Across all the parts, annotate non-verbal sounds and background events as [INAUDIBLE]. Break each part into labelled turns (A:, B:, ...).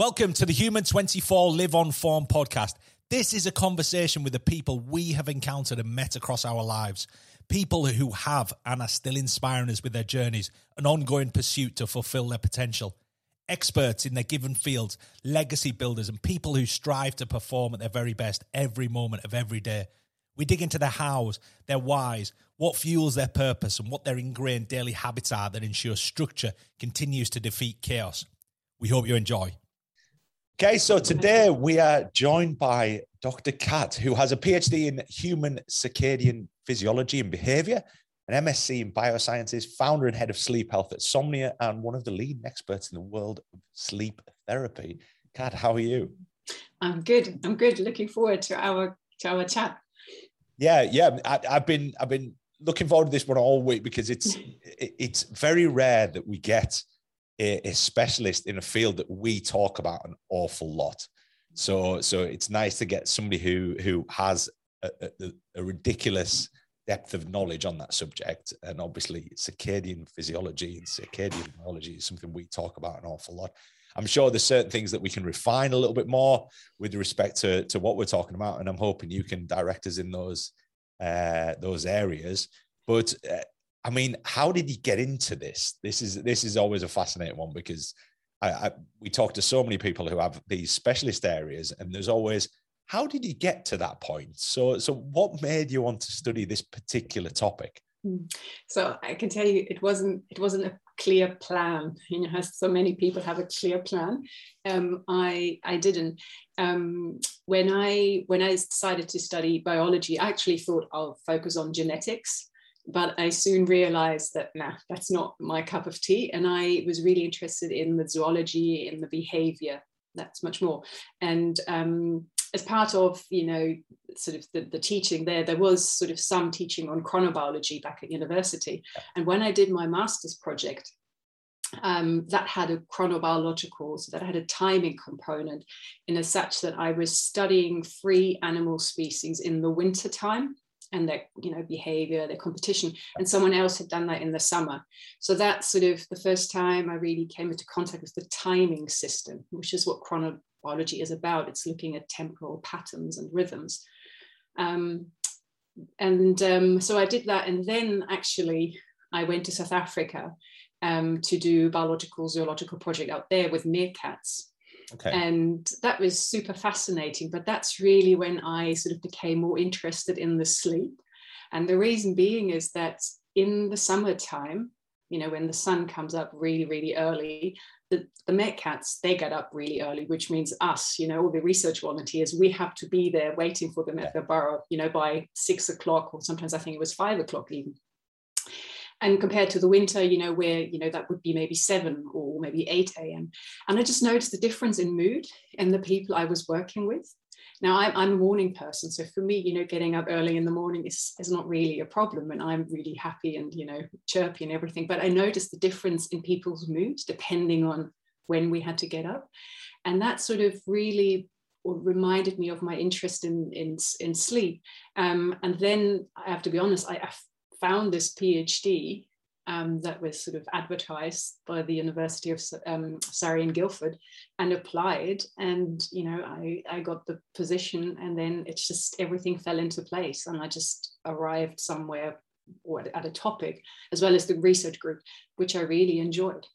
A: Welcome to the Human 24 Live on Form podcast. This is a conversation with the people we have encountered and met across our lives. People who have and are still inspiring us with their journeys, an ongoing pursuit to fulfill their potential. Experts in their given fields, legacy builders, and people who strive to perform at their very best every moment of every day. We dig into their hows, their whys, what fuels their purpose, and what their ingrained daily habits are that ensure structure continues to defeat chaos. We hope you enjoy. Okay, so today we are joined by Dr. Kat, who has a PhD in human circadian physiology and behavior, an MSc in biosciences, founder and head of sleep health at Somnia, and one of the leading experts in the world of sleep therapy. Kat, how are you?
B: I'm good. I'm good. Looking forward to our to our chat.
A: Yeah, yeah. I, have been I've been looking forward to this one all week because it's [LAUGHS] it's very rare that we get a, a specialist in a field that we talk about an awful lot. So so it's nice to get somebody who who has a, a, a, ridiculous depth of knowledge on that subject. And obviously, circadian physiology and circadian biology is something we talk about an awful lot. I'm sure there's certain things that we can refine a little bit more with respect to, to what we're talking about, and I'm hoping you can direct us in those uh, those areas. But uh, I mean, how did he get into this? This is this is always a fascinating one because I, I, we talk to so many people who have these specialist areas, and there's always how did he get to that point? So, so what made you want to study this particular topic?
B: Hmm. So I can tell you, it wasn't it wasn't a clear plan. You know, so many people have a clear plan. Um, I I didn't. Um, when I when I decided to study biology, I actually thought I'll focus on genetics but I soon realized that nah, that's not my cup of tea. And I was really interested in the zoology, in the behavior. That's much more. And um, as part of, you know, sort of the, the teaching there, there was sort of some teaching on chronobiology back at university. And when I did my master's project, um, that had a chronobiological, so that had a timing component in as such that I was studying three animal species in the winter time and their you know behavior their competition. And someone else had done that in the summer. So that's sort of the first time i really came into contact with the timing system which is what chronobiology is about. It's looking at temporal patterns and rhythms. Um, and um, so i did that. And then actually i went to south africa um, to do biological zoological project out there with meerkats Okay. And that was super fascinating. But that's really when I sort of became more interested in the sleep. And the reason being is that in the summertime, you know, when the sun comes up really, really early, the, the meerkats, they get up really early, which means us, you know, all the research volunteers, we have to be there waiting for them at the burrow, you know, by six o'clock, or sometimes I think it was five o'clock even and compared to the winter you know where you know that would be maybe 7 or maybe 8 a.m and i just noticed the difference in mood and the people i was working with. Now I'm, I'm a morning person so for me you know getting up early in the morning is, is not really a problem and i'm really happy and you know chirpy and everything. But i noticed the difference in people's moods depending on when we had to get up. And that sort of really reminded me of my interest in in, in sleep. Um, and then i have to be honest I, I found this PhD um, that was sort of advertised by the University of um, Surrey and Guildford and applied. And, you know, I, I got the position and then it's just everything fell into place. And I just arrived somewhere or at a topic as well as the research group, which I really enjoyed.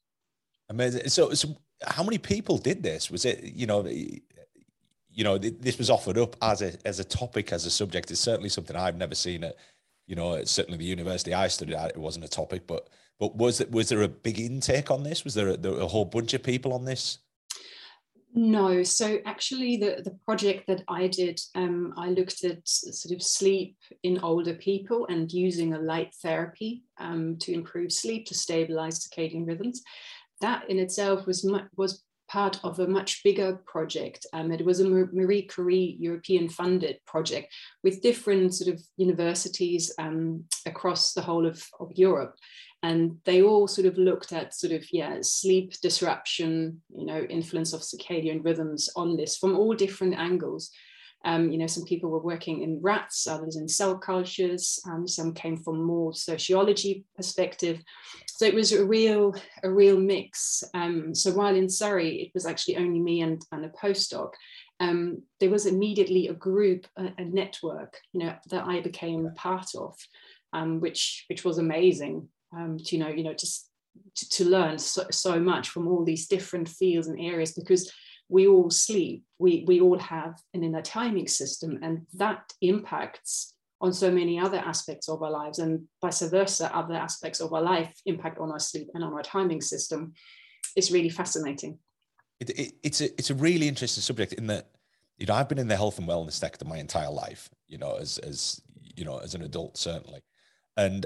A: Amazing. So, so how many people did this? Was it, you know, you know, this was offered up as a as a topic, as a subject. It's certainly something I've never seen at you know, certainly the university I studied at, it wasn't a topic, but but was it was there a big intake on this? Was there a, there a whole bunch of people on this?
B: No, so actually, the, the project that I did, um, I looked at sort of sleep in older people and using a light therapy um, to improve sleep to stabilize circadian rhythms. That in itself was was part of a much bigger project. Um, it was a Marie Curie European funded project with different sort of universities um, across the whole of, of Europe. And they all sort of looked at sort of, yeah, sleep disruption, you know, influence of circadian rhythms on this from all different angles. Um, you know, some people were working in rats, others in cell cultures. Um, some came from more sociology perspective. So it was a real, a real mix. Um, so while in Surrey, it was actually only me and, and a postdoc. Um, there was immediately a group, a, a, network, you know, that I became part of, um, which which was amazing. Um, to you know, you know, just to, to learn so, so much from all these different fields and areas because we all sleep, we, we all have an inner timing system, and that impacts on so many other aspects of our lives, and vice versa, other aspects of our life impact on our sleep and on our timing system. It's really fascinating.
A: It, it, it's a it's a really interesting subject in that you know I've been in the health and wellness sector my entire life. You know, as as you know, as an adult certainly, and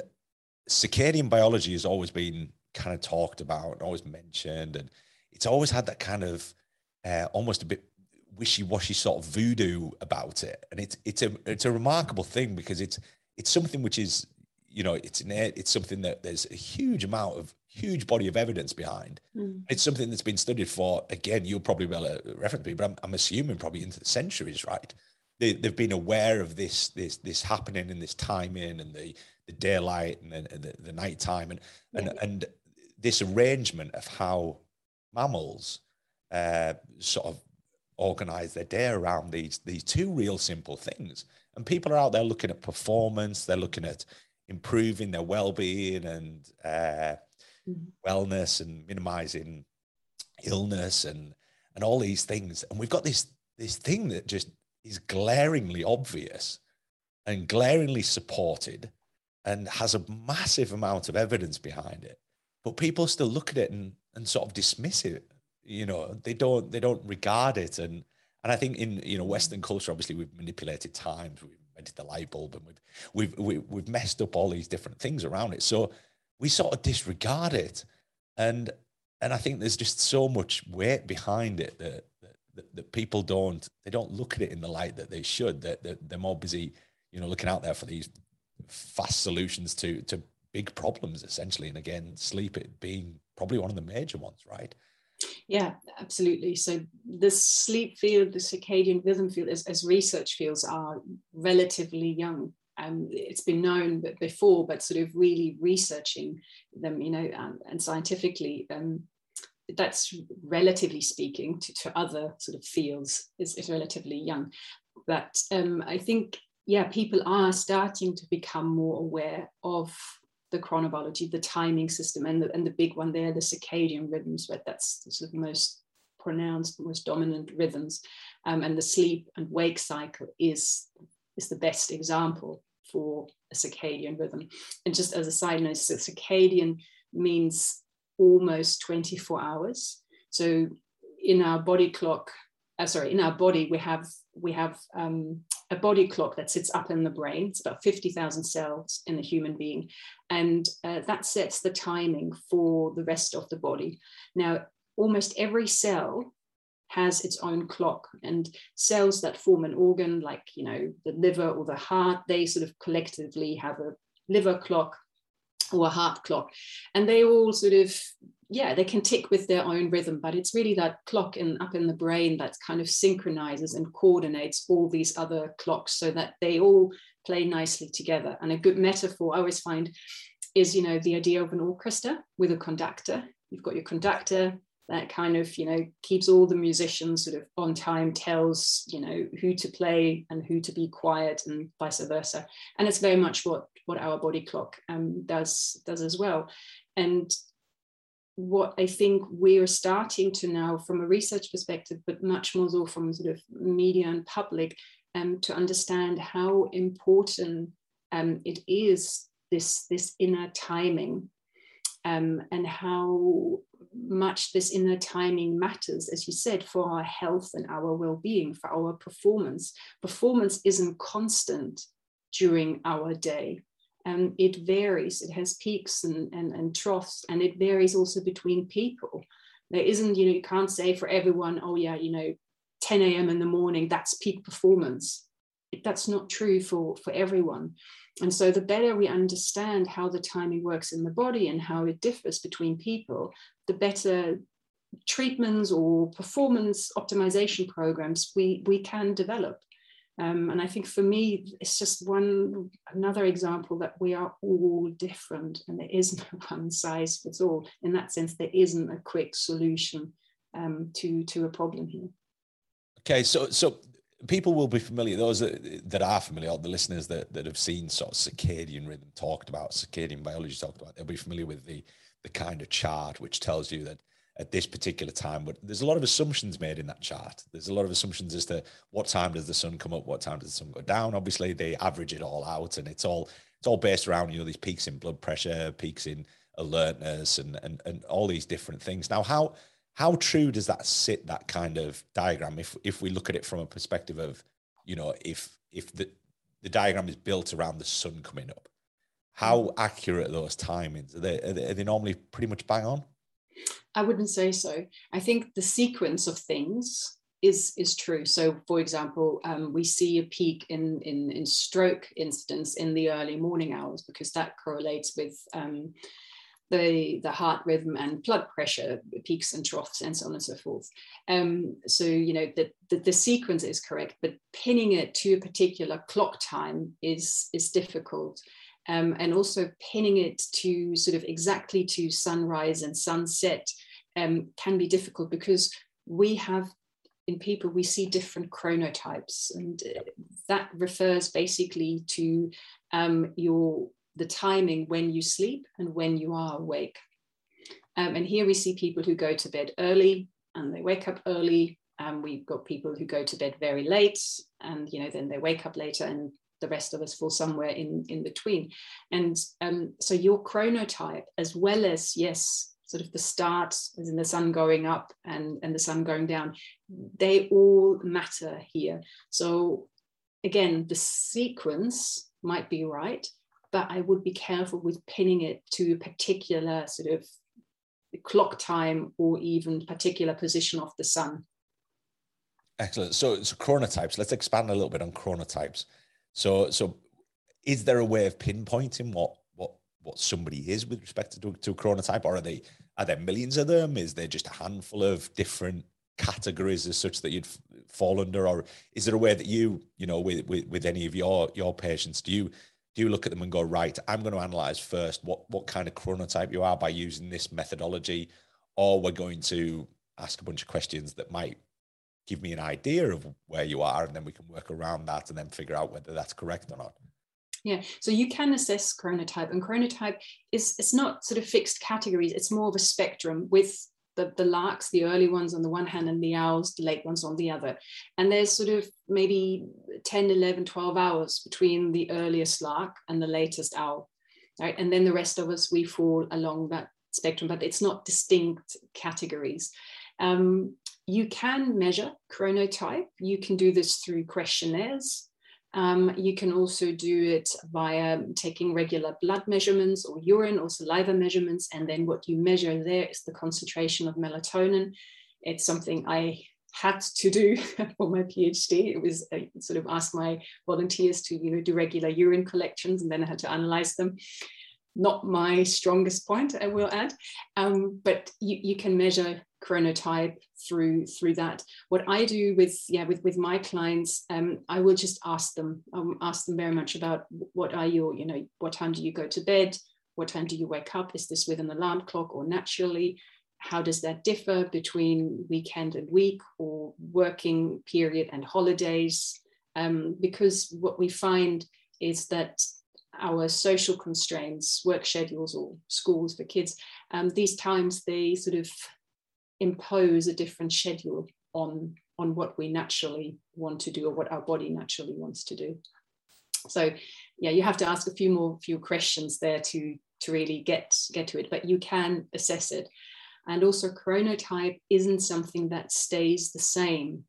A: circadian biology has always been kind of talked about and always mentioned, and it's always had that kind of uh, almost a bit wishy-washy sort of voodoo about it, and it's it's a it's a remarkable thing because it's it's something which is you know it's an, it's something that there's a huge amount of huge body of evidence behind. Mm. It's something that's been studied for again. You'll probably be able to reference me, but I'm, I'm assuming probably into the centuries, right? They, have been aware of this this this happening and this timing and the the daylight and the, the, the nighttime and yeah. and and this arrangement of how mammals uh, sort of organize their day around these these two real simple things. And people are out there looking at performance. They're looking at improving their well-being and uh, mm-hmm. wellness and minimizing illness and and all these things. And we've got this this thing that just is glaringly obvious and glaringly supported and has a massive amount of evidence behind it. But people still look at it and, and sort of dismiss it you know they don't they don't regard it and and I think in you know Western culture, obviously we've manipulated times, we've invented the light bulb, and we've we've we've messed up all these different things around it. So we sort of disregard it, and and I think there's just so much weight behind it that that, that people don't they don't look at it in the light that they should. That they're, they're more busy, you know, looking out there for these fast solutions to to big problems essentially. And again, sleep it being probably one of the major ones, right?
B: Yeah, absolutely. So the sleep field, the circadian rhythm field, as, as research fields are relatively young. Um, it's been known before, but sort of really researching them, you know, um, and scientifically, um, that's relatively speaking to, to other sort of fields is, is relatively young. But um, I think, yeah, people are starting to become more aware of the chronobiology, the timing system, and the, and the big one there, the circadian rhythms, but that's the sort of most pronounced, most dominant rhythms. Um, and the sleep and wake cycle is, is the best example for a circadian rhythm. And just as a side note, so circadian means almost 24 hours. So in our body clock, uh, sorry, in our body, we have we have um, a body clock that sits up in the brain. It's about 50,000 cells in a human being. And uh, that sets the timing for the rest of the body. Now, almost every cell has its own clock and cells that form an organ like you know the liver or the heart they sort of collectively have a liver clock or a heart clock and they all sort of yeah, they can tick with their own rhythm, but it's really that clock in up in the brain that kind of synchronizes and coordinates all these other clocks so that they all play nicely together. And a good metaphor I always find is, you know, the idea of an orchestra with a conductor. You've got your conductor that kind of, you know, keeps all the musicians sort of on time, tells, you know, who to play and who to be quiet and vice versa. And it's very much what what our body clock um, does does as well. And what I think we're starting to now, from a research perspective, but much more so from sort of media and public, um, to understand how important um, it is this this inner timing, um, and how much this inner timing matters, as you said, for our health and our well-being, for our performance. Performance isn't constant during our day um, it varies. It has peaks and, and, and troughs, and it varies also between people. There isn't, you know, you can't say for everyone, oh, yeah, you know, 10 a.m. in the morning, that's peak performance. That's not true for, for everyone. And so, the better we understand how the timing works in the body and how it differs between people, the better treatments or performance optimization programs we, we can develop. Um, and I think for me, it's just one another example that we are all different, and there is no [LAUGHS] one size fits all. In that sense, there isn't a quick solution um, to to a problem here.
A: Okay, so so people will be familiar. Those that, that are familiar, the listeners that, that have seen sort of circadian rhythm talked about, circadian biology talked about, they'll be familiar with the the kind of chart which tells you that at this particular time. But there's a lot of assumptions made in that chart. There's a lot of assumptions as to what time does the sun come up, what time does the sun go down. Obviously, they average it all out, and it's all it's all based around you know these peaks in blood pressure, peaks in alertness, and and and all these different things. Now, how how true does that sit that kind of diagram if if we look at it from a perspective of you know if if the the diagram is built around the sun coming up how mm. accurate are those timings are they, are they, are they normally pretty much bang on
B: I wouldn't say so. I think the sequence of things is is true. So, for example, um, we see a peak in, in in stroke incidence in the early morning hours because that correlates with um, the the heart rhythm and blood pressure peaks and troughs and so on and so forth. Um, so you know the, the, the sequence is correct, but pinning it to a particular clock time is is difficult um, and also pinning it to sort of exactly to sunrise and sunset um, can be difficult because we have in people we see different chronotypes and uh, that refers basically to um, your the timing when you sleep and when you are awake. Um, and here we see people who go to bed early and they wake up early. And we've got people who go to bed very late and you know then they wake up later and the rest of us fall somewhere in, in between. And um, so your chronotype, as well as, yes, sort of the start, as in the sun going up and, and the sun going down, they all matter here. So again, the sequence might be right, but I would be careful with pinning it to a particular sort of clock time or even particular position of the sun.
A: Excellent. So, so chronotypes. Let's expand a little bit on chronotypes. So, so is there a way of pinpointing what what what somebody is with respect to to a chronotype, or are they are there millions of them? Is there just a handful of different categories as such that you'd fall under, or is there a way that you you know with with, with any of your your patients do you do you look at them and go right? I'm going to analyze first what what kind of chronotype you are by using this methodology, or we're going to ask a bunch of questions that might give me an idea of where you are and then we can work around that and then figure out whether that's correct or not.
B: Yeah so you can assess chronotype and chronotype is it's not sort of fixed categories it's more of a spectrum with the, the larks the early ones on the one hand and the owls the late ones on the other. And there's sort of maybe 10 11 12 hours between the earliest lark and the latest owl right? And then the rest of us we fall along that spectrum but it's not distinct categories. Um, you can measure chronotype. You can do this through questionnaires. Um, you can also do it via taking regular blood measurements or urine or saliva measurements. And then what you measure there is the concentration of melatonin. It's something I had to do [LAUGHS] for my PhD. It was I sort of asked my volunteers to you know do regular urine collections, and then I had to analyze them. Not my strongest point, I will add, um, but you, you can measure chronotype through through that. What i do with yeah with with my clients um, i will just ask them um, ask them very much about what are your you know what time do you go to bed? What time do you wake up? Is this with an alarm clock or naturally? How does that differ between weekend and week or working period and holidays? Um, because what we find is that our social constraints work schedules or schools for kids um, these times they sort of impose a different schedule on on what we naturally want to do or what our body naturally wants to do. So yeah you have to ask a few more few questions there to to really get get to it but you can assess it. And also chronotype isn't something that stays the same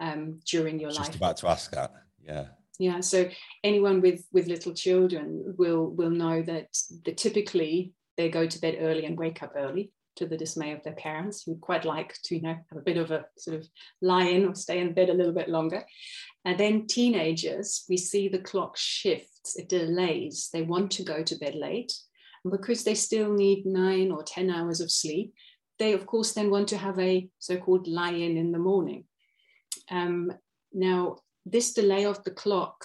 B: um, during your
A: Just
B: life.
A: just about to ask that. Yeah.
B: Yeah so anyone with with little children will will know that the, typically they go to bed early and wake up early to the dismay of their parents who quite like to you know have a bit of a sort of lie in or stay in bed a little bit longer. And then teenagers we see the clock shifts it delays they want to go to bed late. And because they still need nine or ten hours of sleep they of course then want to have a so-called lie in in the morning. Um, now this delay of the clock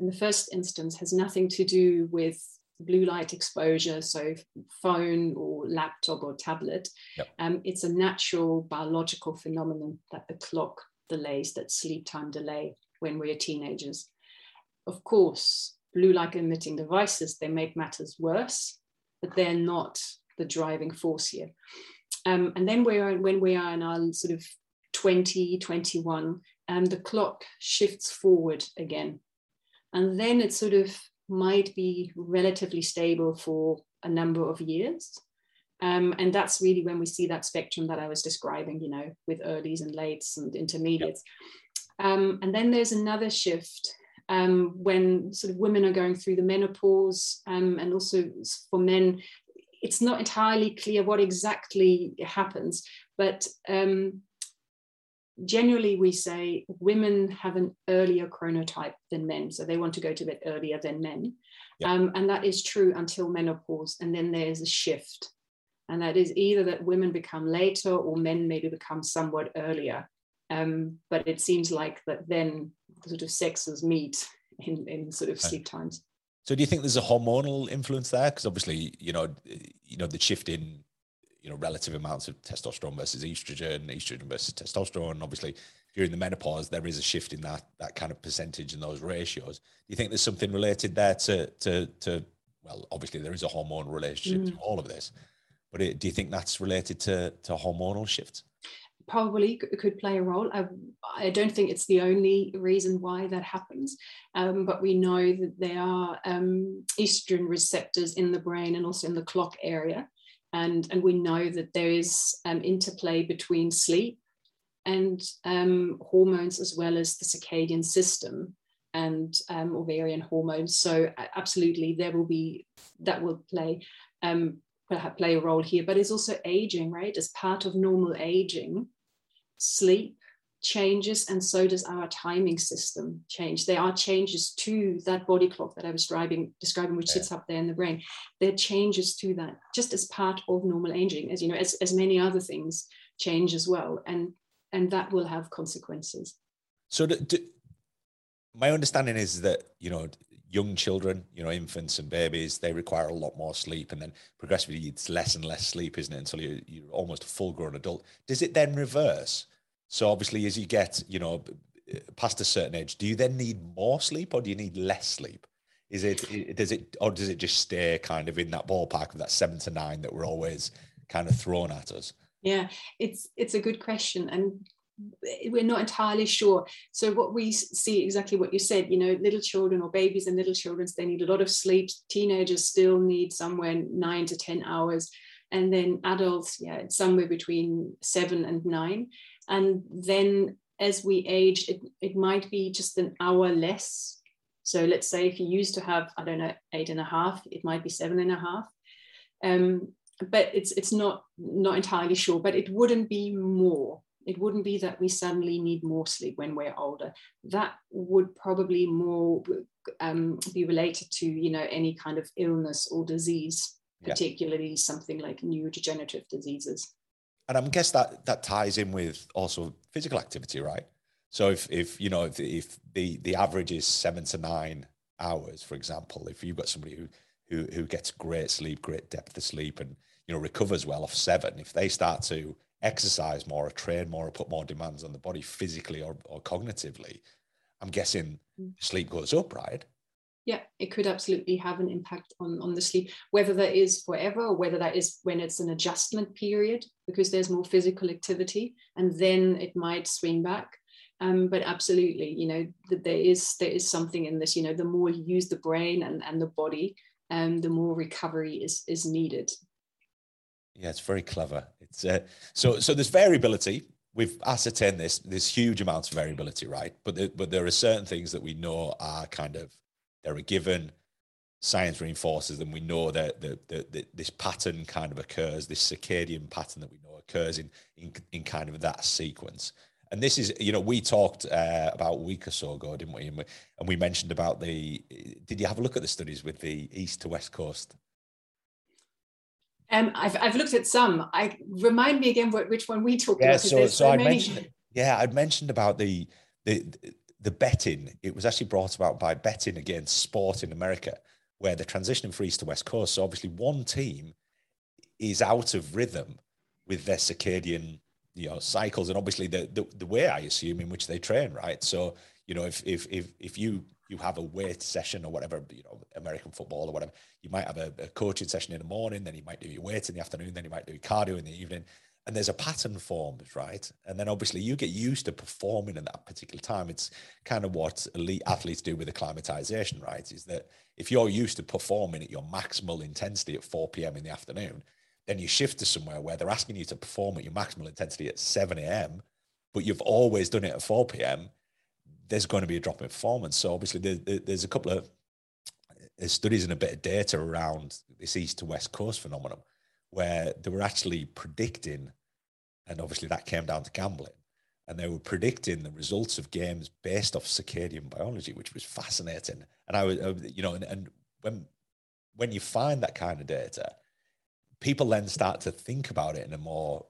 B: in the first instance has nothing to do with blue light exposure, so phone or laptop or tablet. Yep. Um, it's a natural biological phenomenon that the clock delays, that sleep time delay when we're teenagers. Of course, blue light emitting devices, they make matters worse, but they're not the driving force here. Um, and then we're, when we are in our sort of 20, 21, um, the clock shifts forward again. And then it sort of might be relatively stable for a number of years. Um, and that's really when we see that spectrum that I was describing, you know, with earlies and lates and intermediates. Yep. Um, and then there's another shift um, when sort of women are going through the menopause, um, and also for men, it's not entirely clear what exactly happens, but um, generally we say women have an earlier chronotype than men so they want to go to bed earlier than men. Um, and that is true until menopause and then there's a shift. And that is either that women become later or men maybe become somewhat earlier. Um, but it seems like that then the sort of sexes meet in, in sort of sleep times.
A: So do you think there's a hormonal influence there? Because obviously you know you know the shift in you know relative amounts of testosterone versus estrogen, estrogen versus testosterone. Obviously, during the menopause, there is a shift in that that kind of percentage in those ratios. Do you think there's something related there to to to well, obviously there is a hormonal relationship mm. to all of this, but it, do you think that's related to to hormonal shifts?
B: probably could play a role. I, I, don't think it's the only reason why that happens, um, but we know that there are um, estrogen receptors in the brain and also in the clock area and, and we know that there is um, interplay between sleep and um, hormones as well as the circadian system and um, ovarian hormones. So absolutely, there will be that will play um, play a role here. But it's also aging, right? As part of normal aging, sleep changes and so does our timing system change. There are changes to that body clock that i was describing describing which yeah. sits up there in the brain there are changes to that just as part of normal aging as you know as, as many other things change as well and and that will have consequences.
A: So do, do, my understanding is that you know young children you know infants and babies they require a lot more sleep and then progressively it's less and less sleep isn't it until you, you're almost a full grown adult. Does it then reverse so obviously, as you get, you know, past a certain age, do you then need more sleep or do you need less sleep? Is it does it or does it just stay kind of in that ballpark of that seven to nine that we're always kind of thrown at us?
B: Yeah, it's it's a good question, and we're not entirely sure. So what we see exactly what you said, you know, little children or babies and little children, they need a lot of sleep. Teenagers still need somewhere nine to ten hours, and then adults, yeah, somewhere between seven and nine. And then as we age, it, it might be just an hour less. So let's say if you used to have, I don't know, eight and a half, it might be seven and a half. Um, but it's it's not not entirely sure, but it wouldn't be more. It wouldn't be that we suddenly need more sleep when we're older. That would probably more um, be related to you know any kind of illness or disease, particularly yeah. something like neurodegenerative diseases
A: and I guess that that ties in with also physical activity, right? So if if you know if, if the the average is seven to nine hours, for example, if you've got somebody who who who gets great sleep, great depth of sleep, and you know recovers well off seven, if they start to exercise more or train more or put more demands on the body physically or, or cognitively, I'm guessing mm. sleep goes up, right?
B: Yeah, it could absolutely have an impact on, on the sleep, whether that is forever or whether that is when it's an adjustment period because there's more physical activity and then it might swing back. Um, but absolutely, you know, there is there is something in this, you know, the more you use the brain and, and the body, um, the more recovery is is needed.
A: Yeah, it's very clever. It's uh, so so there's variability. We've ascertained this. There's huge amounts of variability, right? But but there are certain things that we know are kind of they're a given. Science reinforces them. We know that, that, that, that this pattern kind of occurs, this circadian pattern that we know occurs in, in, in kind of that sequence. And this is, you know, we talked uh, about a week or so ago, didn't we? And, we? and we mentioned about the. Did you have a look at the studies with the east to west coast?
B: Um, I've, I've looked at some. I remind me again what, which one we talked
A: yeah,
B: about.
A: So, so, so I mentioned, yeah, I'd mentioned about the, the the betting, it was actually brought about by betting against sport in America, where they're transitioning from east to west coast. So obviously, one team is out of rhythm with their circadian you know cycles and obviously the, the the way i assume in which they train right so you know if if if, if you you have a weight session or whatever you know american football or whatever you might have a, a coaching session in the morning then you might do your weight in the afternoon then you might do cardio in the evening and there's a pattern formed, right? And then obviously you get used to performing in that particular time. It's kind of what elite athletes do with acclimatization, right? Is that if you're used to performing at your maximal intensity at 4 p.m. in the afternoon, then you shift to somewhere where they're asking you to perform at your maximal intensity at 7 a.m., but you've always done it at 4 p.m., there's going to be a drop in performance. So obviously, there, there's a couple of studies and a bit of data around this east to west coast phenomenon where they were actually predicting, and obviously that came down to gambling, and they were predicting the results of games based off circadian biology, which was fascinating. And I was, uh, you know, and, and when when you find that kind of data, people then start to think about it in a more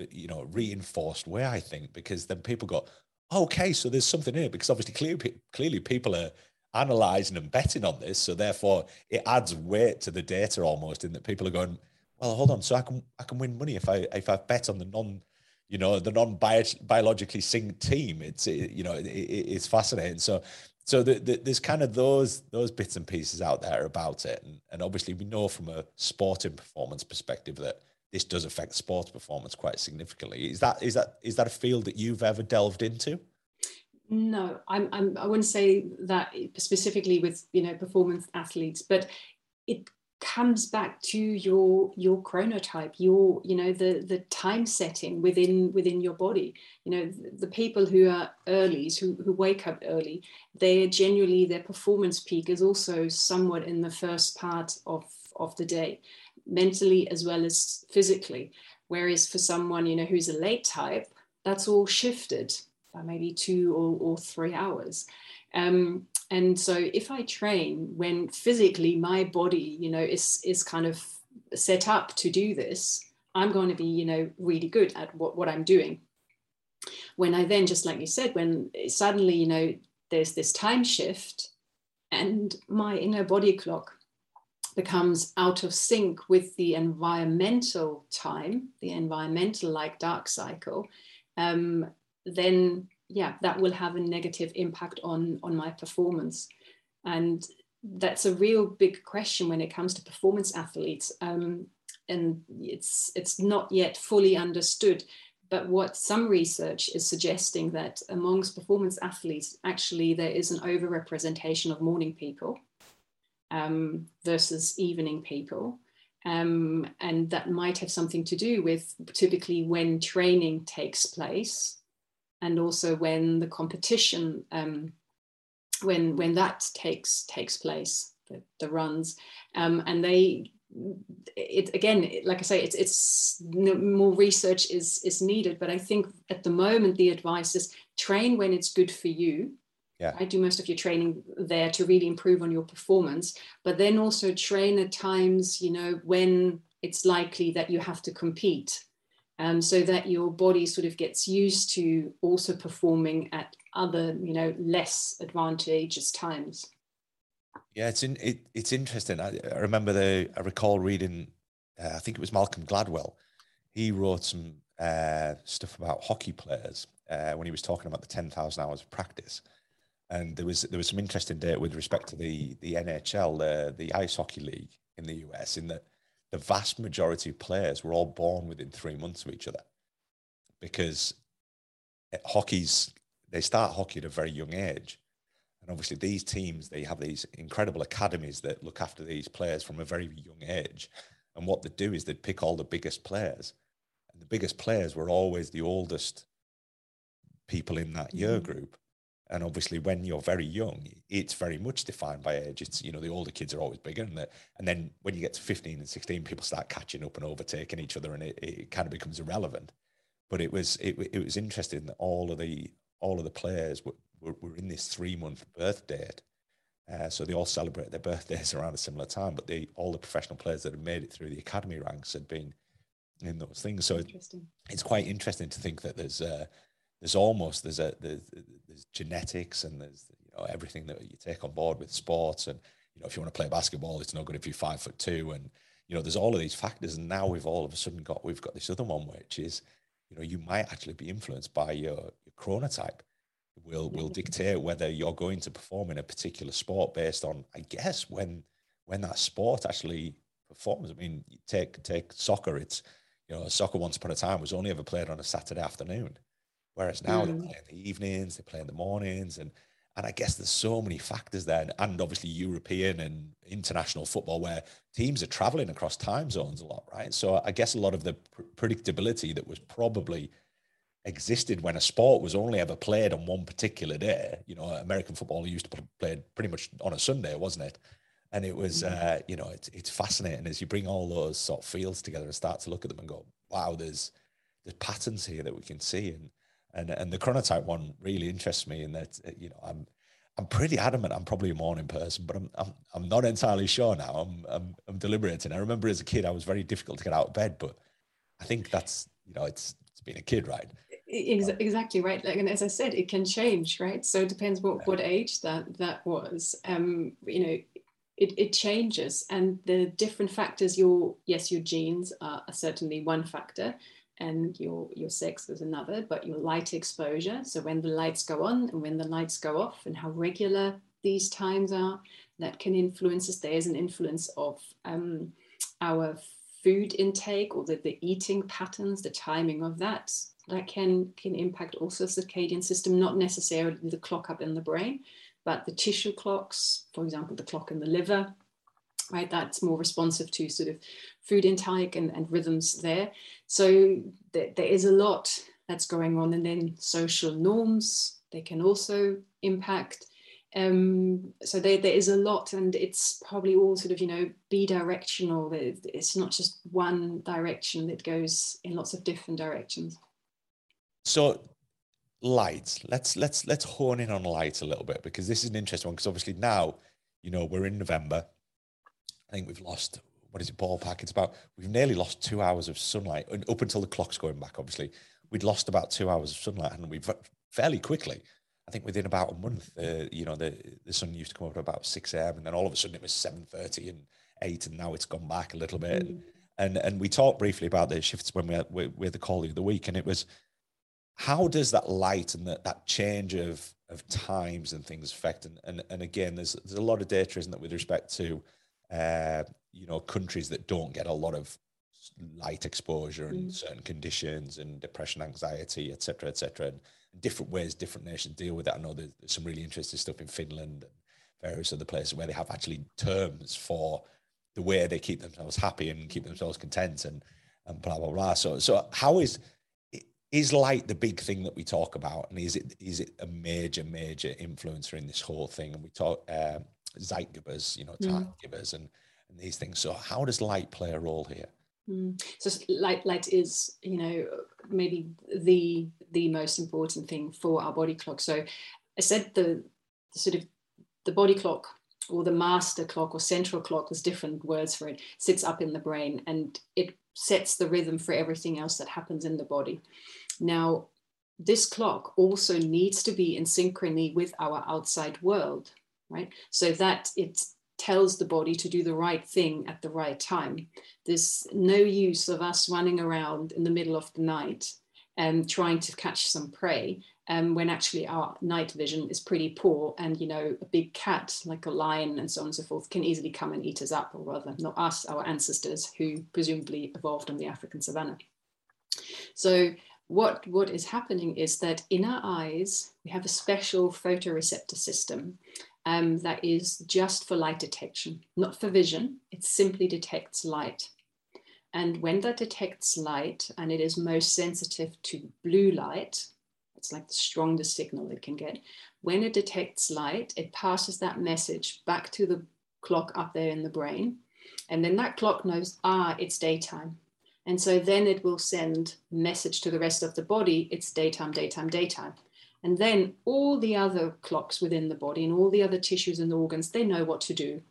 A: uh, you know reinforced way i think because then people go okay so there's something here because obviously clearly, clearly people are analyzing and betting on this so therefore it adds weight to the data almost in that people are going well hold on. So i can i can win money if i if i bet on the non you know the non biologically synced team. It's it, you know it, it's fascinating. So so the, the, there's kind of those those bits and pieces out there about it. And, and obviously we know from a sporting performance perspective that this does affect sports performance quite significantly. Is that is that is that a field that you've ever delved into?
B: No i'm, I'm i wouldn't say that specifically with you know performance athletes but it comes back to your your chronotype your you know the the time setting within within your body. You know the, the people who are earlys who, who wake up early they are genuinely their performance peak is also somewhat in the first part of of the day mentally as well as physically. Whereas for someone you know who's a late type that's all shifted maybe two or, or three hours um, and so if I train when physically my body, you know, is is kind of set up to do this, I'm going to be, you know, really good at what, what I'm doing. When I then, just like you said, when suddenly, you know, there's this time shift and my inner body clock becomes out of sync with the environmental time, the environmental like dark cycle, um, then yeah, that will have a negative impact on, on my performance. And that's a real big question when it comes to performance athletes. Um, and it's, it's not yet fully understood. But what some research is suggesting that amongst performance athletes, actually, there is an overrepresentation of morning people um, versus evening people. Um, and that might have something to do with typically when training takes place and also when the competition um, when when that takes takes place the, the runs um, and they it again like i say it's it's more research is is needed but i think at the moment the advice is train when it's good for you.
A: Yeah.
B: I do most of your training there to really improve on your performance, but then also train at times, you know, when it's likely that you have to compete um, so that your body sort of gets used to also performing at other, you know, less advantageous times.
A: Yeah, it's in, it, it's interesting. I, I, remember the I recall reading, uh, I think it was Malcolm Gladwell. He wrote some uh, stuff about hockey players uh, when he was talking about the ten thousand hours of practice, and there was there was some interesting data with respect to the the NHL, the the ice hockey league in the US, in that the vast majority of players were all born within three months of each other because hockey's they start hockey at a very young age. And obviously these teams they have these incredible academies that look after these players from a very young age. And what they do is they'd pick all the biggest players. And the biggest players were always the oldest people in that year mm-hmm. group and obviously, when you're very young, it's very much defined by age. It's, you know, the older kids are always bigger. And, the, and then when you get to 15 and 16, people start catching up and overtaking each other and it, it kind of becomes irrelevant. But it was, it, it was interesting that all of the, all of the players were, were, were in this three month birth date. Uh, so they all celebrate their birthdays [LAUGHS] around a similar time, but they, all the professional players that had made it through the academy ranks had been in those things. So it, it's quite interesting to think that there's, uh, there's almost there's a there's, there's genetics and there's you know everything that you take on board with sports. And you know if you want to play basketball it's no good if you're five foot two. And you know there's all of these factors. And now we've all of a sudden got we've got this other one which is you know you might actually be influenced by your, your chronotype. Will will dictate whether you're going to perform in a particular sport based on i guess when when that sport actually performs. I mean take take soccer. It's you know soccer once upon a time was only ever played on a saturday afternoon whereas now mm. they play in the evenings they play in the mornings and and I guess there's so many factors there, and obviously European and international football where teams are traveling across time zones a lot, right? So I guess a lot of the pr- predictability that was probably existed when a sport was only ever played on one particular day. You know, American football used to play pretty much on a Sunday, wasn't it? And it was, mm-hmm. uh, you know, it's it's fascinating as you bring all those sort of fields together and start to look at them and go, wow, there's there's patterns here that we can see, and and and the chronotype one really interests me in that you know I'm I'm pretty adamant I'm probably a morning person, but I'm I'm, I'm not entirely sure now. I'm, I'm I'm deliberating. I remember as a kid I was very difficult to get out of bed, but I think that's you know it's it's being a kid, right?
B: exactly right like and as i said it can change right so it depends what what age that that was um you know it, it changes and the different factors your yes your genes are, are certainly one factor and your your sex is another but your light exposure. So when the lights go on and when the lights go off and how regular these times are that can influence us. There's an influence of um, our food intake or the, the eating patterns the timing of that that can can impact also circadian system not necessarily the clock up in the brain but the tissue clocks for example the clock in the liver right? That's more responsive to sort of food intake and, and rhythms there. So th- there is a lot that's going on and then social norms they can also impact. Um, so there, there is a lot and it's probably all sort of you know bidirectional. It's not just one direction that goes in lots of different directions.
A: So lights. Let's let's let's hone in on light a little bit because this is an interesting one because obviously now you know we're in november I think we've lost what is it ballpark? It's about we've nearly lost two hours of sunlight and up until the clock's going back. Obviously, we'd lost about two hours of sunlight, and we've fairly quickly. I think within about a month, uh, you know, the the sun used to come up at about six a.m. and then all of a sudden it was seven thirty and eight, and now it's gone back a little bit. Mm. And and we talked briefly about the shifts when we had with the call of the week, and it was how does that light and that that change of of times and things affect? And and, and again, there's there's a lot of data, isn't it, with respect to uh, you know, countries that don't get a lot of light exposure and mm. certain conditions and depression, anxiety, etc., etc., and different ways different nations deal with that. I know there's, there's some really interesting stuff in Finland and various other places where they have actually terms for the way they keep themselves happy and keep themselves content and and blah blah blah. So so how is is light the big thing that we talk about, and is it is it a major major influencer in this whole thing? And we talk um, zeitgebers, you know, mm. time givers and, and these things. So how does light play a role here?
B: Mm. So light, light is, you know, maybe the the most important thing for our body clock. So I said the, the sort of the body clock or the master clock or central clock, there's different words for it, sits up in the brain and it sets the rhythm for everything else that happens in the body. Now, this clock also needs to be in synchrony with our outside world right? So that it tells the body to do the right thing at the right time. There's no use of us running around in the middle of the night and um, trying to catch some prey um, when actually our night vision is pretty poor and you know a big cat like a lion and so on and so forth can easily come and eat us up or rather not us our ancestors who presumably evolved on the african savannah so what what is happening is that in our eyes we have a special photoreceptor system um, that is just for light detection, not for vision. It simply detects light. And when that detects light, and it is most sensitive to blue light, it's like the strongest signal it can get. When it detects light, it passes that message back to the clock up there in the brain. And then that clock knows, ah, it's daytime. And so then it will send message to the rest of the body, it's daytime, daytime, daytime. And then all the other clocks within the body and all the other tissues and organs, they know what to do.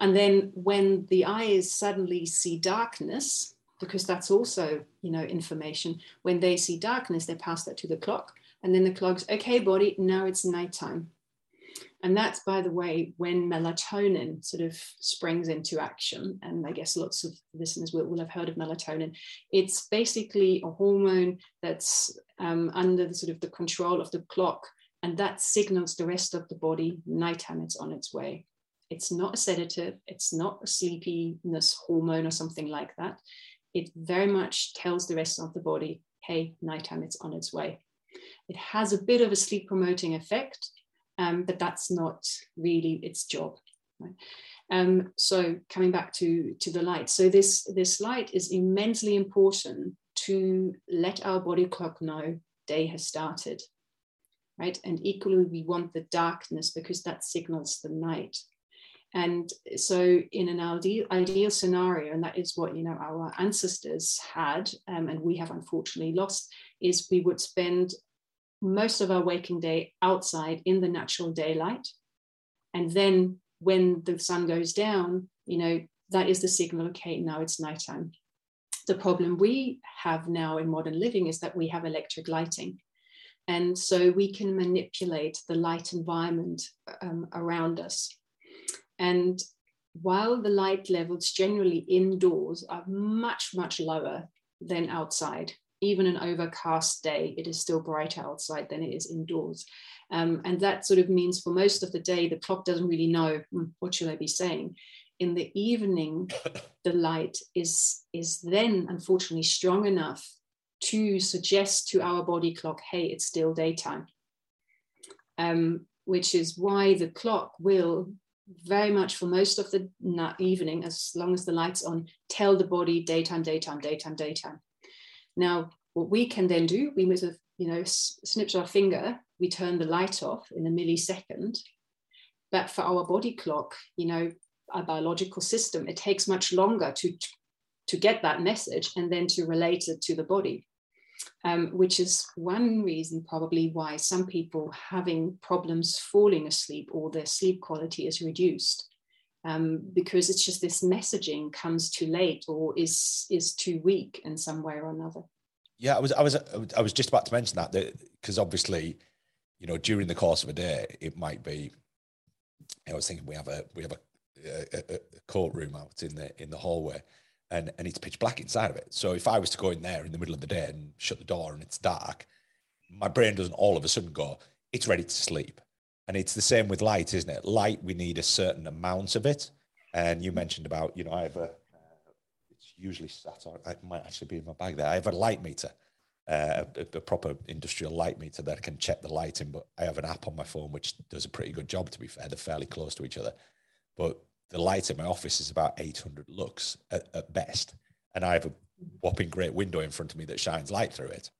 B: And then when the eyes suddenly see darkness, because that's also, you know, information. When they see darkness, they pass that to the clock. And then the clock's, okay, body, now it's nighttime. And that's, by the way, when melatonin sort of springs into action. And I guess lots of listeners will, will have heard of melatonin. It's basically a hormone that's um, under the sort of the control of the clock, and that signals the rest of the body nighttime it's on its way. It's not a sedative, it's not a sleepiness hormone or something like that. It very much tells the rest of the body, hey, nighttime it's on its way. It has a bit of a sleep promoting effect, um, but that's not really its job. Right? Um, so coming back to, to the light. So this, this light is immensely important to let our body clock know day has started, right? And equally, we want the darkness because that signals the night. And so, in an ideal, ideal scenario, and that is what you know our ancestors had, um, and we have unfortunately lost, is we would spend most of our waking day outside in the natural daylight. And then when the sun goes down, you know, that is the signal, okay, now it's nighttime. The problem we have now in modern living is that we have electric lighting. And so we can manipulate the light environment um, around us. And while the light levels generally indoors are much, much lower than outside, even an overcast day, it is still brighter outside than it is indoors. Um, and that sort of means for most of the day, the clock doesn't really know hmm, what should I be saying. In the evening, the light is, is then unfortunately strong enough to suggest to our body clock, hey, it's still daytime. Um, which is why the clock will very much for most of the evening, as long as the light's on, tell the body daytime, daytime, daytime, daytime. Now, what we can then do, we with a you know snips our finger, we turn the light off in a millisecond. But for our body clock, you know, our biological system, it takes much longer to to get that message and then to relate it to the body. Um, which is one reason probably why some people having problems falling asleep or their sleep quality is reduced um, because it's just this messaging comes too late or is is too weak in some way or another.
A: Yeah, I was I was I was just about to mention that because obviously, you know, during the course of a day, it might be. I was thinking we have a we have a, a, a courtroom out in the in the hallway, and and it's pitch black inside of it. So if I was to go in there in the middle of the day and shut the door and it's dark, my brain doesn't all of a sudden go, it's ready to sleep. And it's the same with light, isn't it? Light, we need a certain amount of it. And you mentioned about, you know, I have a, uh, it's usually sat on, it might actually be in my bag there. I have a light meter, uh, a, a, proper industrial light meter that can check the lighting, but I have an app on my phone which does a pretty good job, to be fair. They're fairly close to each other. But the light in my office is about 800 lux at, at best. And I have a whopping great window in front of me that shines light through it.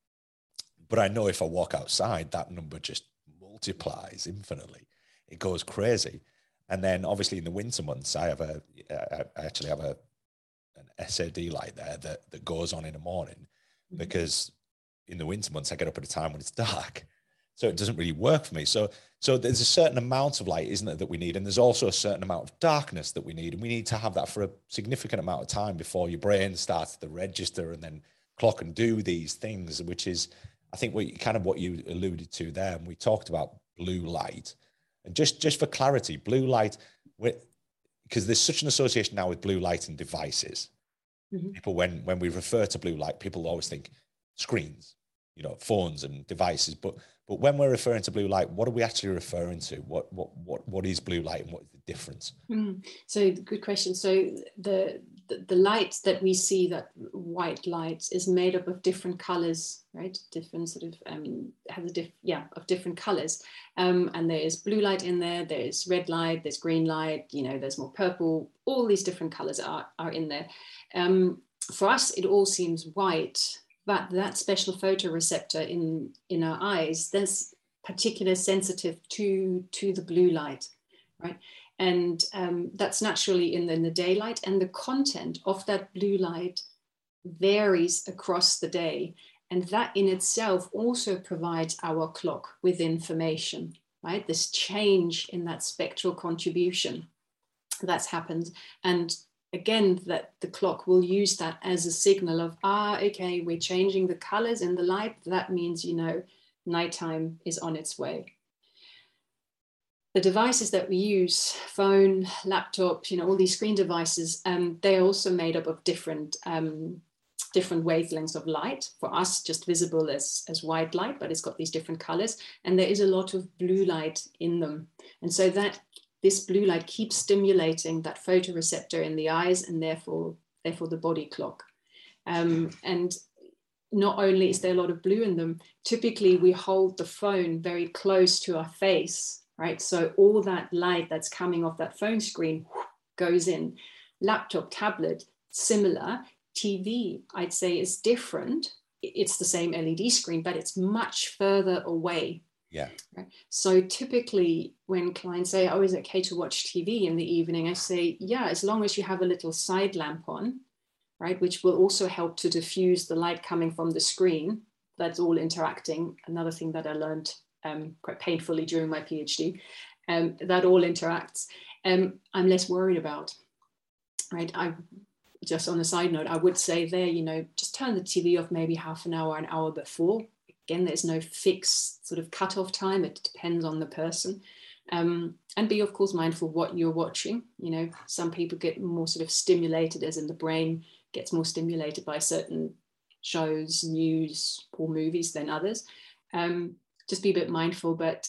A: But I know if I walk outside, that number just multiplies infinitely. It goes crazy. And then obviously in the winter months, I have a, I actually have a, an SAD light there that, that goes on in the morning mm-hmm. because in the winter months, I get up at a time when it's dark. So it doesn't really work for me. So, so there's a certain amount of light, isn't it, that we need? And there's also a certain amount of darkness that we need. And we need to have that for a significant amount of time before your brain starts to register and then clock and do these things, which is I think what kind of what you alluded to there, and we talked about blue light, and just just for clarity, blue light, because there's such an association now with blue light and devices. Mm-hmm. People, when when we refer to blue light, people always think screens, you know, phones and devices. But but when we're referring to blue light, what are we actually referring to? What what what what is blue light, and what is the difference?
B: Mm. So good question. So the the, light that we see, that white light, is made up of different colors, right? Different sort of um, has a diff, yeah, of different colors. Um, and there is blue light in there. There's red light. There's green light. You know, there's more purple. All these different colors are are in there. Um, for us, it all seems white, but that special photoreceptor in in our eyes, that's particular sensitive to to the blue light, right? And um, that's naturally in the, in the daylight. And the content of that blue light varies across the day. And that in itself also provides our clock with information, right? This change in that spectral contribution that's happened. And again, that the clock will use that as a signal of, ah, okay, we're changing the colors in the light. That means, you know, nighttime is on its way. The devices that we use, phone, laptop, you know, all these screen devices, um, they're also made up of different um, different wavelengths of light. For us, just visible as, as white light, but it's got these different colors. And there is a lot of blue light in them. And so that this blue light keeps stimulating that photoreceptor in the eyes and therefore, therefore the body clock. Um, and not only is there a lot of blue in them, typically we hold the phone very close to our face, right? So all that light that's coming off that phone screen goes in. Laptop, tablet, similar. TV, I'd say, is different. It's the same LED screen, but it's much further away.
A: Yeah.
B: So typically, when clients say, "Oh, is it okay to watch TV in the evening?" I say, "Yeah, as long as you have a little side lamp on, right, which will also help to diffuse the light coming from the screen. That's all interacting. Another thing that I learned um, quite painfully during my PhD, um, that all interacts. Um, I'm less worried about. Right, I just on a side note, I would say there, you know, just turn the TV off maybe half an hour, an hour before. Again, there's no fixed sort of cut-off time. It depends on the person. Um, and be, of course, mindful what you're watching. You know, some people get more sort of stimulated, as in the brain gets more stimulated by certain shows, news, or movies than others. Um, just be a bit mindful. But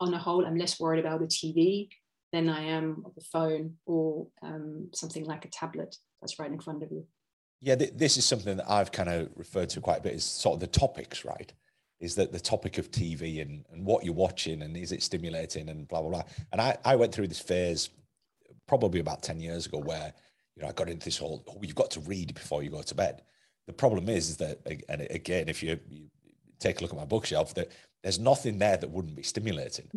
B: on a whole, I'm less worried about a TV than I am of a phone or um, something like a tablet that's right in front of you.
A: Yeah, th- this is something that I've kind of referred to quite a bit. Is sort of the topics, right? Is that the topic of TV and, and what you're watching and is it stimulating and blah blah blah. And I, I went through this phase probably about ten years ago where you know I got into this whole oh, you've got to read before you go to bed. The problem is, is that and again, if you, you take a look at my bookshelf, that there's nothing there that wouldn't be stimulating.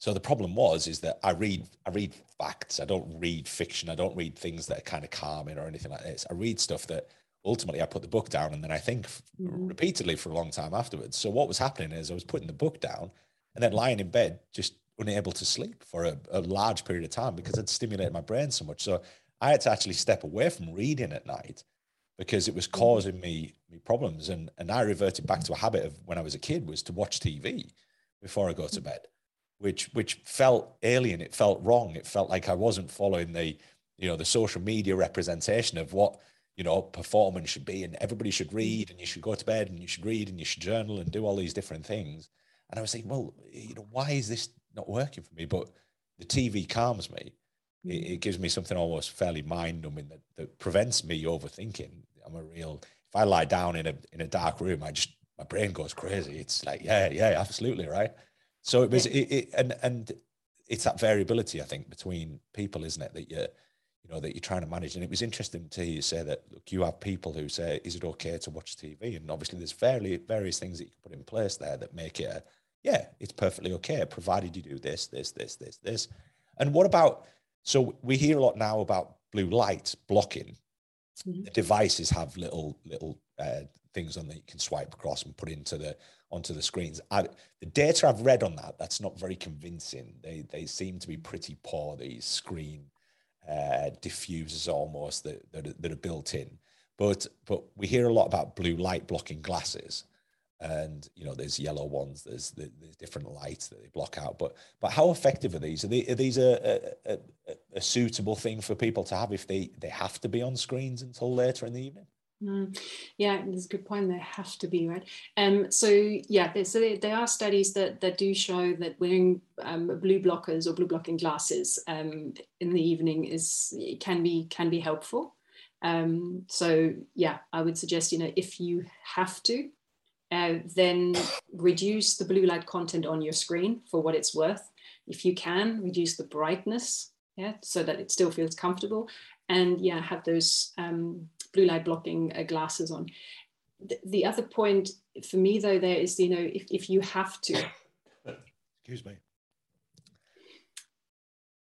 A: So the problem was is that I read I read facts. I don't read fiction. I don't read things that are kind of calming or anything like this. I read stuff that ultimately I put the book down and then I think mm-hmm. repeatedly for a long time afterwards. So what was happening is I was putting the book down and then lying in bed just unable to sleep for a, a large period of time because it stimulated my brain so much. So I had to actually step away from reading at night because it was mm-hmm. causing me, me problems. And and I reverted back to a habit of when I was a kid was to watch TV before I go to mm-hmm. bed which which felt alien. It felt wrong. It felt like I wasn't following the you know the social media representation of what you know performance should be, and everybody should read, and you should go to bed, and you should read, and you should journal, and do all these different things. And I was thinking, well, you know, why is this not working for me? But the TV calms me. It, mm. it gives me something almost fairly mind numbing that, that prevents me overthinking. I'm a real. If I lie down in a in a dark room, I just my brain goes crazy. It's like, yeah, yeah, absolutely right. So it was, yeah. it, it, and and it's that variability I think between people, isn't it? That you you know that you're trying to manage. And it was interesting to hear you say that look, you have people who say, "Is it okay to watch TV?" And obviously, there's fairly various things that you can put in place there that make it, a, yeah, it's perfectly okay, provided you do this, this, this, this, this. And what about? So we hear a lot now about blue light blocking. Mm-hmm. The devices have little little uh, things on that you can swipe across and put into the onto the screens. I, the data I've read on that, that's not very convincing. They they seem to be pretty poor. These screen uh, diffusers almost that, that are, that are built in. But but we hear a lot about blue light blocking glasses, and you know there's yellow ones. There's there's different lights that they block out. But but how effective are these? Are, they, are these a, a, a, a suitable thing for people to have if they they have to be on screens until later in the evening?
B: Mm, yeah, there's a good point. There have to be right. Um, so yeah, there, so there, there, are studies that that do show that wearing um, blue blockers or blue blocking glasses um, in the evening is can be can be helpful. Um, so yeah, I would suggest you know if you have to, uh, then reduce the blue light content on your screen for what it's worth. If you can, reduce the brightness, yeah, so that it still feels comfortable, and yeah, have those um, blue light blocking uh, glasses on. The, the, other point for me though there is, you know, if, if you have to.
A: Excuse me.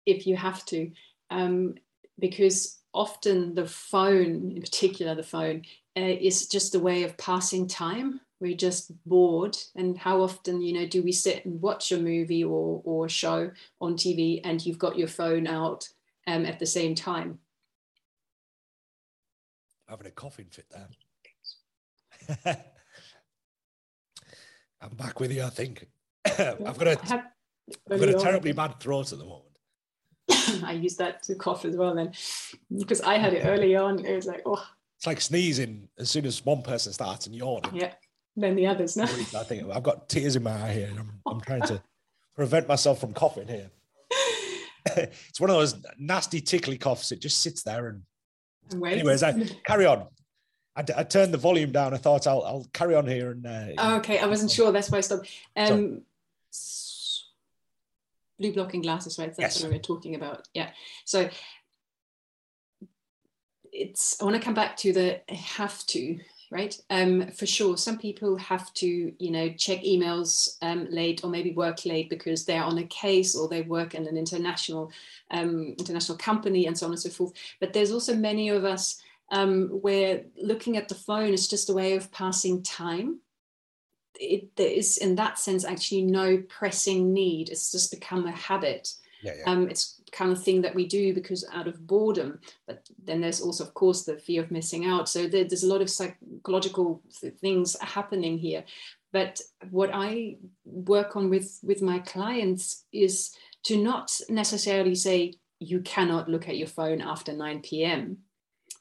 B: If you have to, um, because often the phone, in particular the phone, uh, is just a way of passing time. We're just bored, and how often, you know, do we sit and watch a movie or or a show on TV, and you've got your phone out um, at the same time?
A: Having a coughing fit there. [LAUGHS] I'm back with you, I think. [COUGHS] I've got a, I've got a terribly bad throat at the moment. [COUGHS]
B: I use that to cough as well then, because I had it [LAUGHS] early on. It was like, oh.
A: It's like sneezing as soon as one person starts and yawning.
B: Yeah, then the others. No.
A: I think I've got tears in my eye here. And I'm, I'm trying to [LAUGHS] prevent myself from coughing here. it's one of those nasty tickly coughs. It just sits there and. Anyways, I carry on. I, I, turned the volume down. I thought I'll, I'll carry on here and. Uh,
B: oh, okay, I wasn't sure. That's why I stopped. Um, blue blocking glasses, right? That's yes. what we are talking about. Yeah. So it's. I want to come back to the have to right? Um, for sure, some people have to, you know, check emails um, late or maybe work late because they're on a case or they work in an international um, international company and so on and so forth. But there's also many of us um, where looking at the phone is just a way of passing time. It, there is, in that sense, actually no pressing need. It's just become a habit.
A: Yeah, yeah.
B: Um, it's kind of thing that we do because out of boredom. But then there's also, of course, the fear of missing out. So there, there's a lot of psychological things happening here. But what I work on with with my clients is to not necessarily say you cannot look at your phone after 9 p.m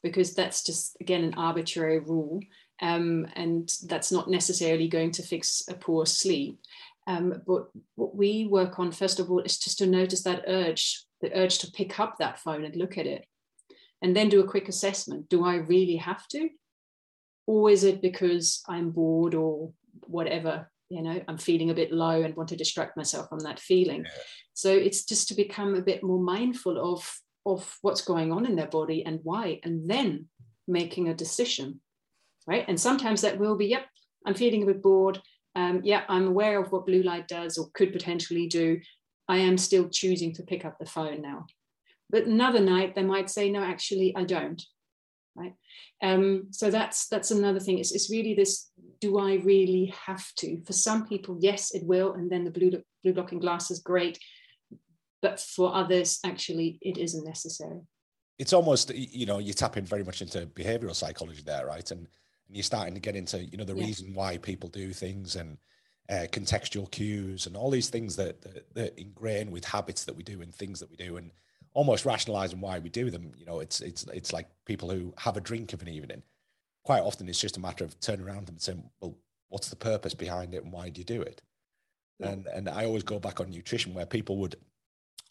B: because that's just again an arbitrary rule um, and that's not necessarily going to fix a poor sleep um, but what we work on first of all is just to notice that urge the urge to pick up that phone and look at it and then do a quick assessment do i really have to or is it because i'm bored or whatever you know i'm feeling a bit low and want to distract myself from that feeling yeah. so it's just to become a bit more mindful of of what's going on in their body and why, and then making a decision, right? And sometimes that will be, yep, I'm feeling a bit bored. Um, yeah, I'm aware of what blue light does or could potentially do. I am still choosing to pick up the phone now. But another night, they might say, no, actually, I don't. Right. Um, so that's that's another thing. It's, it's really this: Do I really have to? For some people, yes, it will, and then the blue blue blocking glass is great but for others actually it isn't necessary
A: it's almost you know you're tapping very much into behavioral psychology there right and, and you're starting to get into you know the yeah. reason why people do things and uh, contextual cues and all these things that, that, that ingrain with habits that we do and things that we do and almost rationalizing why we do them you know it's it's it's like people who have a drink of an evening quite often it's just a matter of turning around and saying well what's the purpose behind it and why do you do it yeah. and and i always go back on nutrition where people would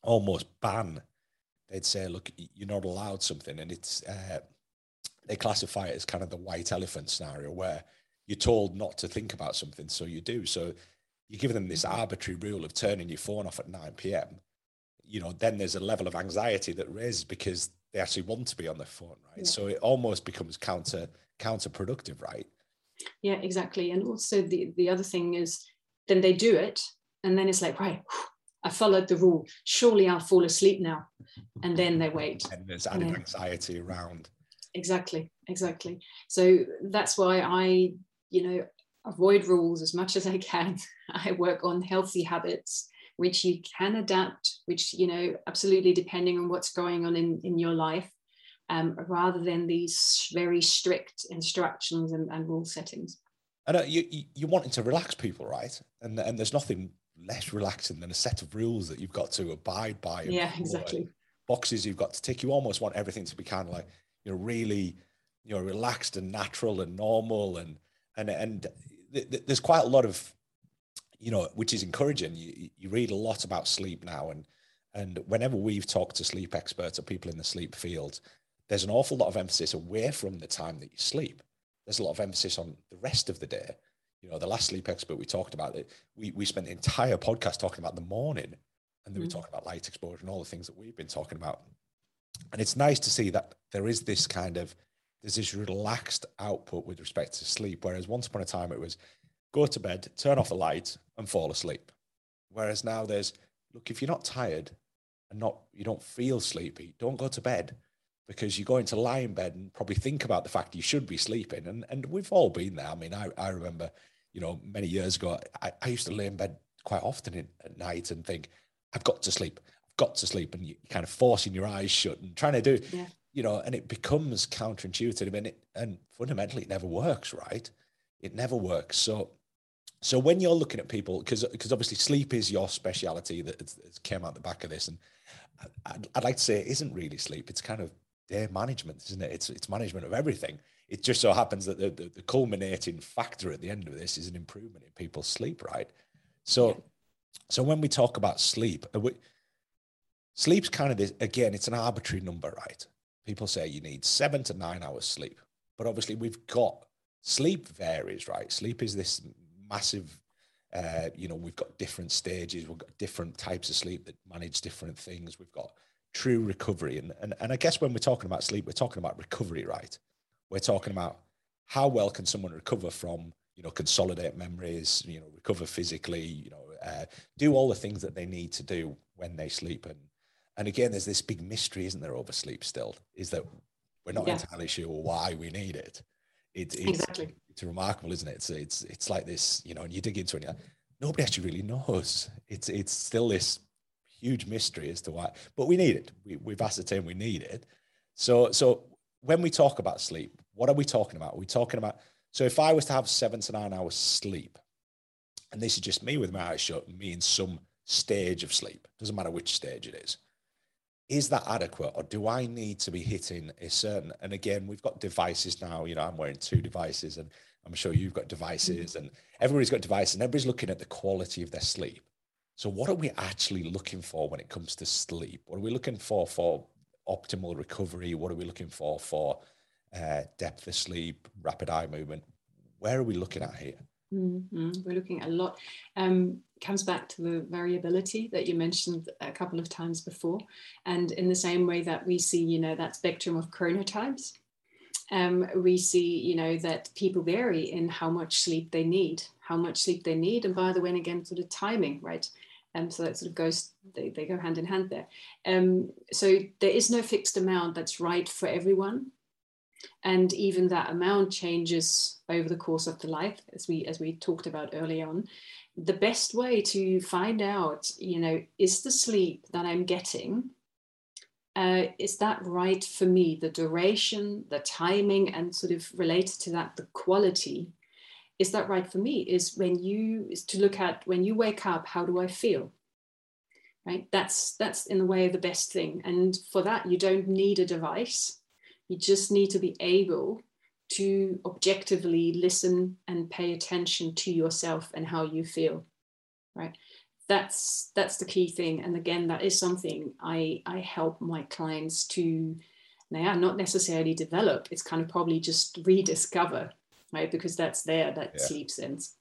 A: almost ban. They'd say, look, you're not allowed something. And it's, uh, they classify it as kind of the white elephant scenario where you're told not to think about something, so you do. So you give them this mm-hmm. arbitrary rule of turning your phone off at 9 p.m. You know, then there's a level of anxiety that raises because they actually want to be on their phone, right? Yeah. So it almost becomes counter counterproductive, right?
B: Yeah, exactly. And also the the other thing is then they do it, and then it's like, right, I followed the rule. Surely I'll fall asleep now. And then they wait.
A: And there's added and anxiety around.
B: Exactly, exactly. So that's why I, you know, avoid rules as much as I can. [LAUGHS] I work on healthy habits, which you can adapt, which, you know, absolutely depending on what's going on in, in your life, um, rather than these very strict instructions and, and rule settings.
A: And uh, you, you, you're wanting to relax people, right? And, and there's nothing less relaxing than a set of rules that you've got to abide by.
B: Yeah, exactly.
A: Boxes you've got to tick. You almost want everything to be kind of like you know really you know relaxed and natural and normal and and and th- th- there's quite a lot of you know which is encouraging. You you read a lot about sleep now and and whenever we've talked to sleep experts or people in the sleep field, there's an awful lot of emphasis away from the time that you sleep. There's a lot of emphasis on the rest of the day you know, the last sleep expert we talked about it, we, we spent the entire podcast talking about the morning and then mm. we talked about light exposure and all the things that we've been talking about. And it's nice to see that there is this kind of, there's this relaxed output with respect to sleep. Whereas once upon a time it was go to bed, turn off the light and fall asleep. Whereas now there's, look, if you're not tired and not, you don't feel sleepy, don't go to bed because you're going to lie in bed and probably think about the fact you should be sleeping. And, and we've all been there. I mean, I, I remember you know, many years ago, I, I used to lay in bed quite often in, at night and think, I've got to sleep. I've got to sleep. And you're kind of forcing your eyes shut and trying to do, yeah. You know, and it becomes counterintuitive and it, and fundamentally it never works, right? It never works. So, so when you're looking at people, because because obviously sleep is your speciality that came out the back of this, and I'd, I'd like to say it isn't really sleep. It's kind of day management, isn't it? It's it's management of everything. It just so happens that the, the, the culminating factor at the end of this is an improvement in people's sleep, right? So, so when we talk about sleep, uh, we, sleep's kind of this again. It's an arbitrary number, right? People say you need seven to nine hours sleep. But obviously, we've got sleep varies, right? Sleep is this massive, uh, you know, we've got different stages, we've got different types of sleep that manage different things. We've got true recovery. And, and, and I guess when we're talking about sleep, we're talking about recovery, right? We're talking about how well can someone recover from, you know, consolidate memories, you know, recover physically, you know, uh, do all the things that they need to do when they sleep and and again, there's this big mystery, isn't there, over sleep still, is that we're not yeah. entirely sure why we need it. it it's, exactly. it's remarkable, isn't it? It's, it's, it's like this, you know, and you dig into it, like, nobody actually really knows. It's, it's still this huge mystery as to why, but we need it. We, we've ascertained we need it. So, so when we talk about sleep, what are we talking about? Are we talking about, so if I was to have seven to nine hours sleep, and this is just me with my eyes shut, me in some stage of sleep, doesn't matter which stage it is is that adequate or do I need to be hitting a certain and again we've got devices now you know I'm wearing two devices and I'm sure you've got devices mm-hmm. and everybody's got devices and everybody's looking at the quality of their sleep so what are we actually looking for when it comes to sleep what are we looking for for optimal recovery what are we looking for for uh, depth of sleep rapid eye movement where are we looking at here
B: Mm-hmm. We're looking at a lot. Um, comes back to the variability that you mentioned a couple of times before, and in the same way that we see, you know, that spectrum of chronotypes, um, we see, you know, that people vary in how much sleep they need, how much sleep they need, and by the way, and again, sort of timing, right? Um, so that sort of goes, they, they go hand in hand there. Um, so there is no fixed amount that's right for everyone and even that amount changes over the course of the life as we as we talked about early on. The best way to find out you know is the sleep that i'm getting uh, is that right for me? The duration the timing and sort of related to that the quality is that right for me? Is when you is to look at when you wake up how do i feel? Right? That's that's in the way the best thing. And for that you don't need a device you just need to be able to objectively listen and pay attention to yourself and how you feel right? That's that's the key thing. And again that is something i i help my clients to now not necessarily develop. It's kind of probably just rediscover right? Because that's there that yeah. sleep sense.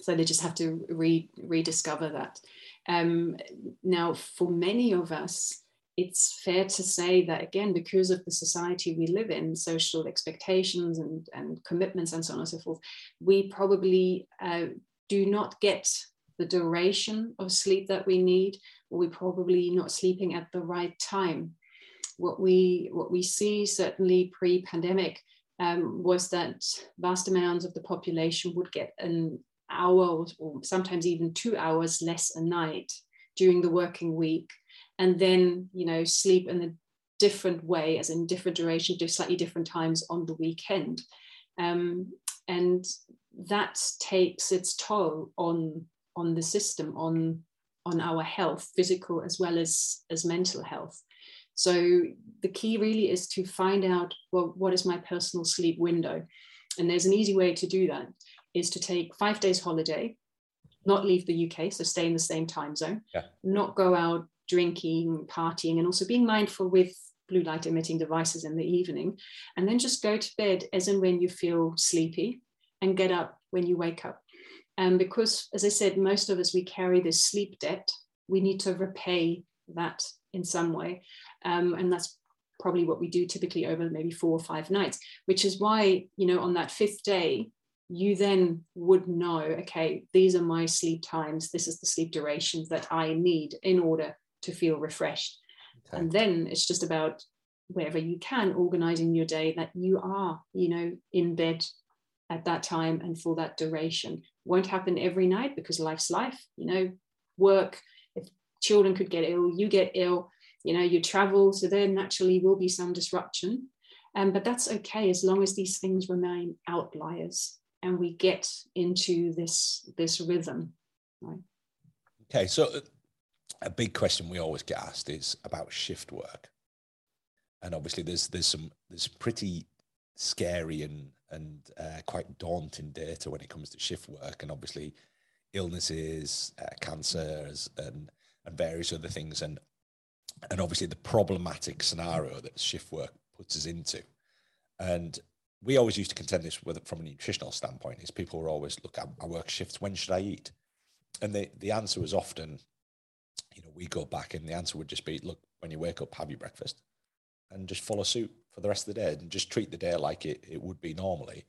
B: So they just have to re, rediscover that. Um, now for many of us it's fair to say that again because of the society we live in social expectations and, and commitments and so on and so forth we probably uh, do not get the duration of sleep that we need. Or we're probably not sleeping at the right time. What we what we see certainly pre-pandemic um, was that vast amounts of the population would get an hour or sometimes even two hours less a night during the working week and then you know sleep in a different way as in different duration do slightly different times on the weekend. Um, and that takes its toll on on the system on on our health physical as well as as mental health. So the key really is to find out well what is my personal sleep window? And there's an easy way to do that is to take five days holiday not leave the uk so stay in the same time zone yeah. not go out drinking, partying, and also being mindful with blue light emitting devices in the evening. And then just go to bed as and when you feel sleepy and get up when you wake up. And because, as I said, most of us, we carry this sleep debt, we need to repay that in some way. Um, and that's probably what we do typically over maybe four or five nights, which is why, you know, on that fifth day, you then would know, okay, these are my sleep times. This is the sleep durations that I need in order to feel refreshed. Okay. And then it's just about wherever you can organizing your day that you are, you know, in bed at that time and for that duration. Won't happen every night because life's life, you know, work, if children could get ill, you get ill. you know you travel so there naturally will be some disruption um, but that's okay as long as these things remain outliers and we get into this this rhythm right
A: okay so a big question we always get asked is about shift work. And obviously there's there's some there's pretty scary and and uh, quite daunting data when it comes to shift work and obviously illnesses uh, cancers and and various other things and and obviously the problematic scenario that shift work puts us into. And we always used to contend this with from a nutritional standpoint is people were always look I, I work shifts. When should I eat? And the the answer was often you know we go back and the answer would just be look when you wake up have your breakfast and just follow suit for the rest of the day and just treat the day like it, it would be normally.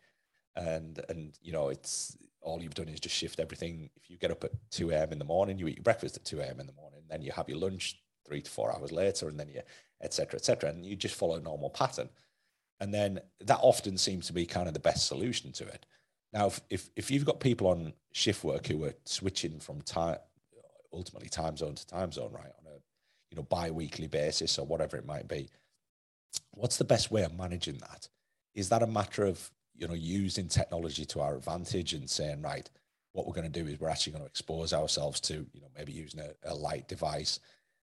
A: And and you know it's all you've done is just shift everything. If you get up at 2 a.m in the morning you eat your breakfast at 2 a.m in the morning then you have your lunch three to four hours later and then you etc etc and you just follow a normal pattern. And then that often seems to be kind of the best solution to it. Now if if, if you've got people on shift work who are switching from time ultimately time zone to time zone right on a you know bi-weekly basis or whatever it might be what's the best way of managing that? Is that a matter of you know using technology to our advantage and saying right, what we're going to do is we're actually going to expose ourselves to you know maybe using a, a light device.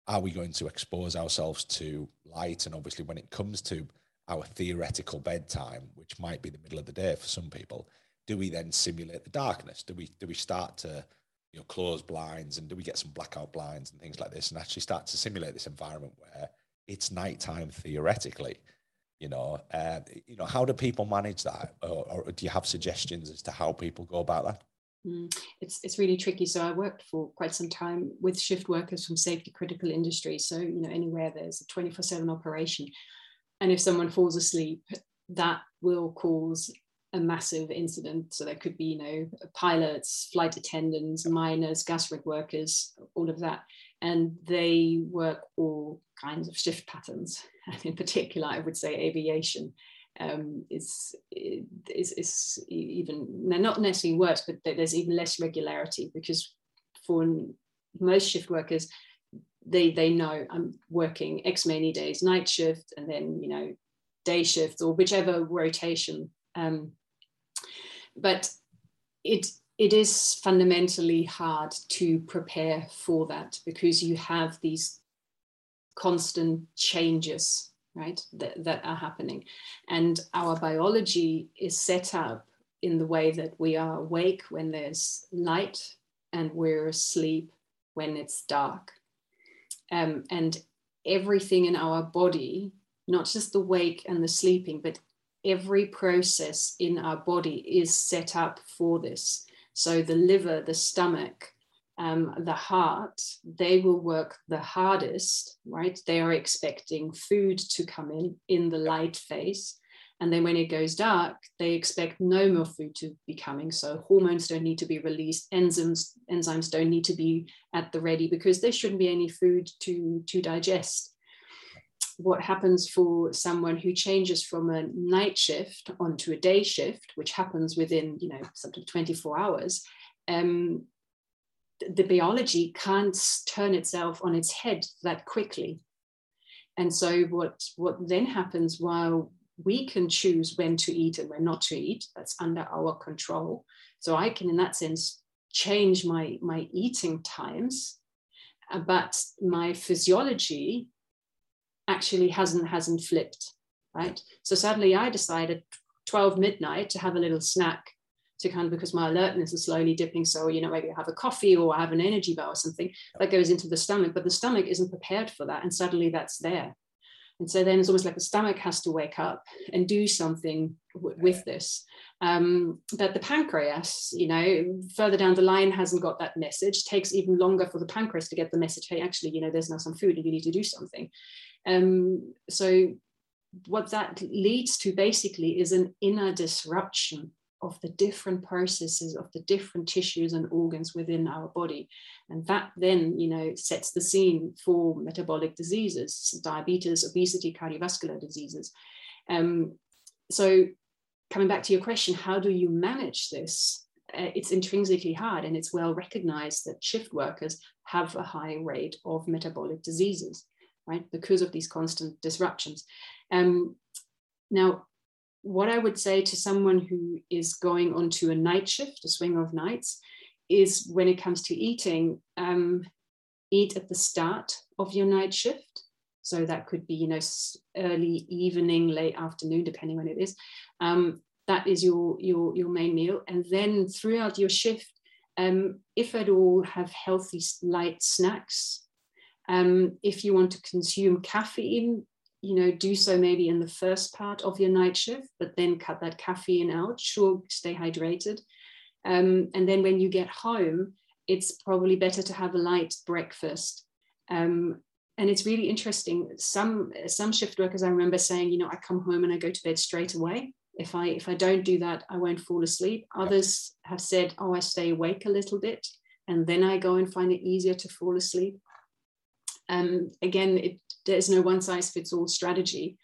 A: Are we going to expose ourselves to light? And obviously, when it comes to our theoretical bedtime, which might be the middle of the day for some people, do we then simulate the darkness? Do we do we start to you know close blinds and do we get some blackout blinds and things like this and actually start to simulate this environment where it's nighttime theoretically you know uh, you know how do people manage that? Or, or, do you have suggestions as to how people go about that?
B: Mm, it's it's really tricky. So i worked for quite some time with shift workers from safety critical industries so you know anywhere there's a 24 7 operation and if someone falls asleep that will cause a massive incident. So there could be, you know, pilots, flight attendants, miners, gas rig workers, all of that. And they work all kinds of shift patterns. And [LAUGHS] in particular, I would say aviation um, is, is, is even, they're not necessarily worse, but there's even less regularity because for most shift workers, they, they know I'm working X many days, night shift, and then, you know, day shift or whichever rotation um, but it it is fundamentally hard to prepare for that because you have these constant changes right that, that are happening. And our biology is set up in the way that we are awake when there's light and we're asleep when it's dark. Um, and everything in our body not just the wake and the sleeping but every process in our body is set up for this. So the liver, the stomach, um, the heart, they will work the hardest, right? They are expecting food to come in in the light phase. And then when it goes dark, they expect no more food to be coming. So hormones don't need to be released, enzymes, enzymes don't need to be at the ready because there shouldn't be any food to, to digest what happens for someone who changes from a night shift onto a day shift, which happens within, you know, something 24 hours, um, the biology can't turn itself on its head that quickly. And so what, what then happens while we can choose when to eat and when not to eat, that's under our control. So I can, in that sense, change my, my eating times, uh, but my physiology actually hasn't hasn't flipped right? So suddenly i decided 12 midnight to have a little snack to kind of because my alertness is slowly dipping. So you know maybe i have a coffee or i have an energy bar or something that goes into the stomach but the stomach isn't prepared for that. And suddenly that's there. And so then it's almost like the stomach has to wake up and do something w- with this. Um, but the pancreas you know further down the line hasn't got that message. Takes even longer for the pancreas to get the message hey actually you know there's now some food and you need to do something um, so what that leads to basically is an inner disruption of the different processes of the different tissues and organs within our body. And that then you know sets the scene for metabolic diseases diabetes obesity cardiovascular diseases. Um, so coming back to your question how do you manage this? Uh, it's intrinsically hard and it's well recognized that shift workers have a high rate of metabolic diseases right? Because of these constant disruptions. Um, now, what I would say to someone who is going onto a night shift, a swing of nights, is when it comes to eating, um, eat at the start of your night shift. So that could be, you know, early evening, late afternoon, depending when it is. Um, that is your, your, your main meal. And then throughout your shift, um, if at all, have healthy light snacks. Um, if you want to consume caffeine, you know, do so maybe in the first part of your night shift, but then cut that caffeine out. Sure, stay hydrated. Um, and then when you get home, it's probably better to have a light breakfast. Um, and it's really interesting. Some some shift workers I remember saying, you know, I come home and I go to bed straight away. If I if I don't do that, I won't fall asleep. Others have said, oh, I stay awake a little bit, and then I go and find it easier to fall asleep. Um, again, it, there's no one size fits all strategy.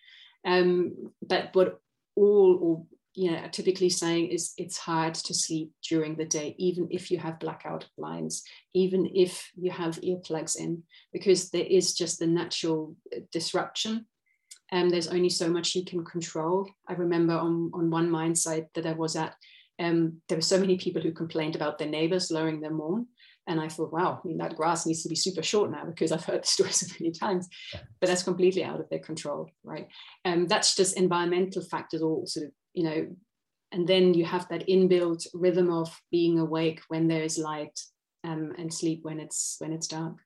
B: Um, but what all or you know typically saying is it's hard to sleep during the day even if you have blackout blinds even if you have earplugs in because there is just the natural uh, disruption. And um, there's only so much you can control. I remember on, on one mine site that i was at um, there were so many people who complained about their neighbors lowering their mourn and I thought, wow, I mean, that grass needs to be super short now because I've heard [LAUGHS] the story so many times, but that's completely out of their control, right? And um, that's just environmental factors all sort of, you know, and then you have that inbuilt rhythm of being awake when there is light um, and sleep when it's when it's dark.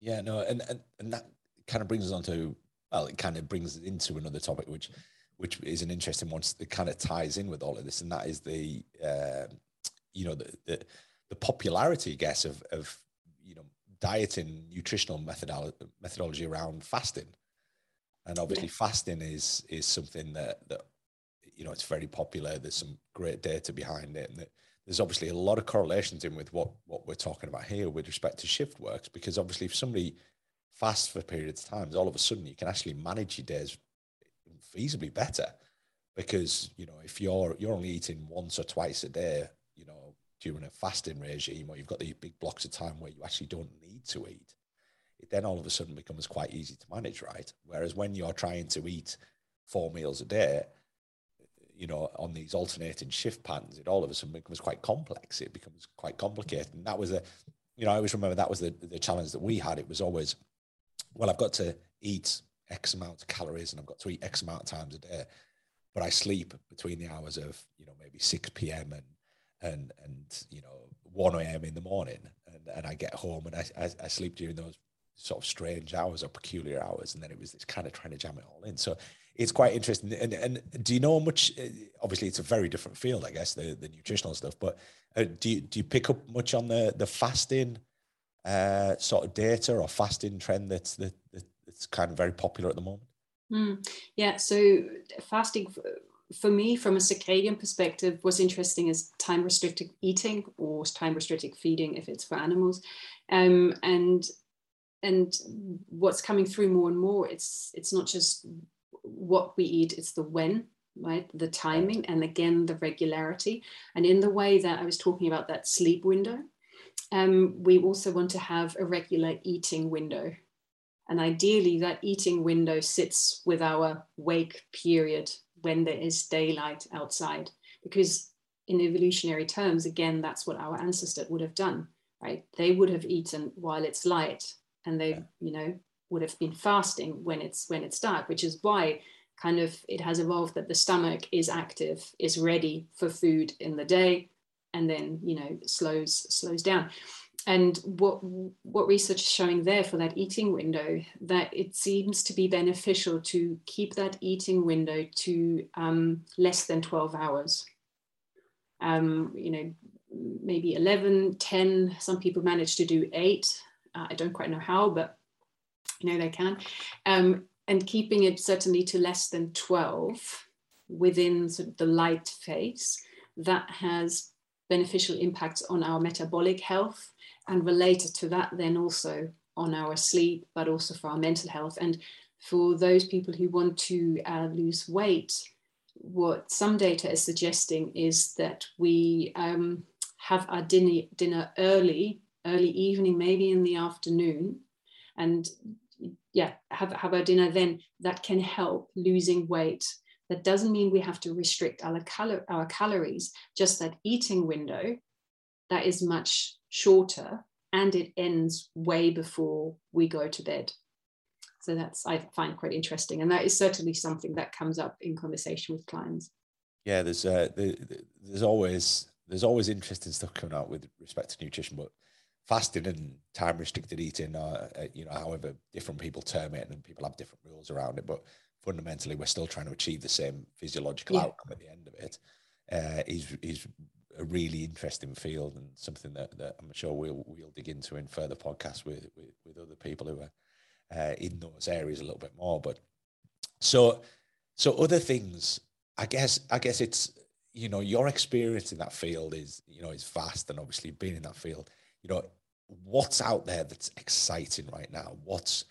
A: Yeah, no, and, and and that kind of brings us on to well, it kind of brings us into another topic, which which is an interesting one that kind of ties in with all of this, and that is the uh, you know the, the the popularity, I guess, of, of you know dieting, nutritional methodology, methodology around fasting, and obviously yeah. fasting is is something that that you know it's very popular. There's some great data behind it, and there's obviously a lot of correlations in with what what we're talking about here with respect to shift works, because obviously if somebody fasts for periods of times, all of a sudden you can actually manage your days feasibly better because you know if you're you're only eating once or twice a day during a fasting regime or you've got these big blocks of time where you actually don't need to eat, it then all of a sudden becomes quite easy to manage, right? Whereas when you're trying to eat four meals a day, you know, on these alternating shift patterns, it all of a sudden becomes quite complex. It becomes quite complicated. And that was a, you know, I always remember that was the, the challenge that we had. It was always, well, I've got to eat X amount of calories and I've got to eat X amount of times a day. But I sleep between the hours of, you know, maybe 6 p.m. and and and you know 1 a.m. in the morning, and, and I get home and I, I, I sleep during those sort of strange hours or peculiar hours, and then it was kind of trying to jam it all in. So it's quite interesting. And and do you know much? Uh, obviously, it's a very different field, I guess, the the nutritional stuff. But uh, do you do you pick up much on the the fasting uh, sort of data or fasting trend that's that, that's kind of very popular at the moment?
B: Mm, yeah, so fasting for me, from a circadian perspective, what's interesting is time restricted eating or time restricted feeding if it's for animals, um, and and what's coming through more and more. It's it's not just what we eat; it's the when, right? The timing, and again the regularity. And in the way that I was talking about that sleep window, um, we also want to have a regular eating window. And ideally, that eating window sits with our wake period when there is daylight outside because in evolutionary terms again that's what our ancestors would have done right? They would have eaten while it's light and they you know would have been fasting when it's when it's dark which is why kind of it has evolved that the stomach is active is ready for food in the day and then you know slows slows down and what what research is showing there for that eating window that it seems to be beneficial to keep that eating window to um, less than 12 hours. Um, you know maybe 11 10 some people manage to do eight. Uh, i don't quite know how but you know they can. Um, and keeping it certainly to less than 12 within sort of the light phase that has beneficial impacts on our metabolic health and related to that then also on our sleep but also for our mental health. And for those people who want to uh, lose weight what some data is suggesting is that we um, have our dinner, dinner early early evening maybe in the afternoon and yeah have, have our dinner then that can help losing weight. That doesn't mean we have to restrict our, cal- our calories just that eating window that is much shorter and it ends way before we go to bed. So that's i find quite interesting. And that is certainly something that comes up in conversation with clients.
A: Yeah there's uh, there's always there's always interesting stuff coming out with respect to nutrition but fasting and time restricted eating uh, you know however different people term it and people have different rules around it but fundamentally we're still trying to achieve the same physiological yeah. outcome at the end of it uh, is is a really interesting field and something that, that I'm sure we'll we'll dig into in further podcasts with with, with other people who are uh, in those areas a little bit more. But so so other things, I guess I guess it's you know your experience in that field is you know is vast and obviously being in that field, you know what's out there that's exciting right now. What's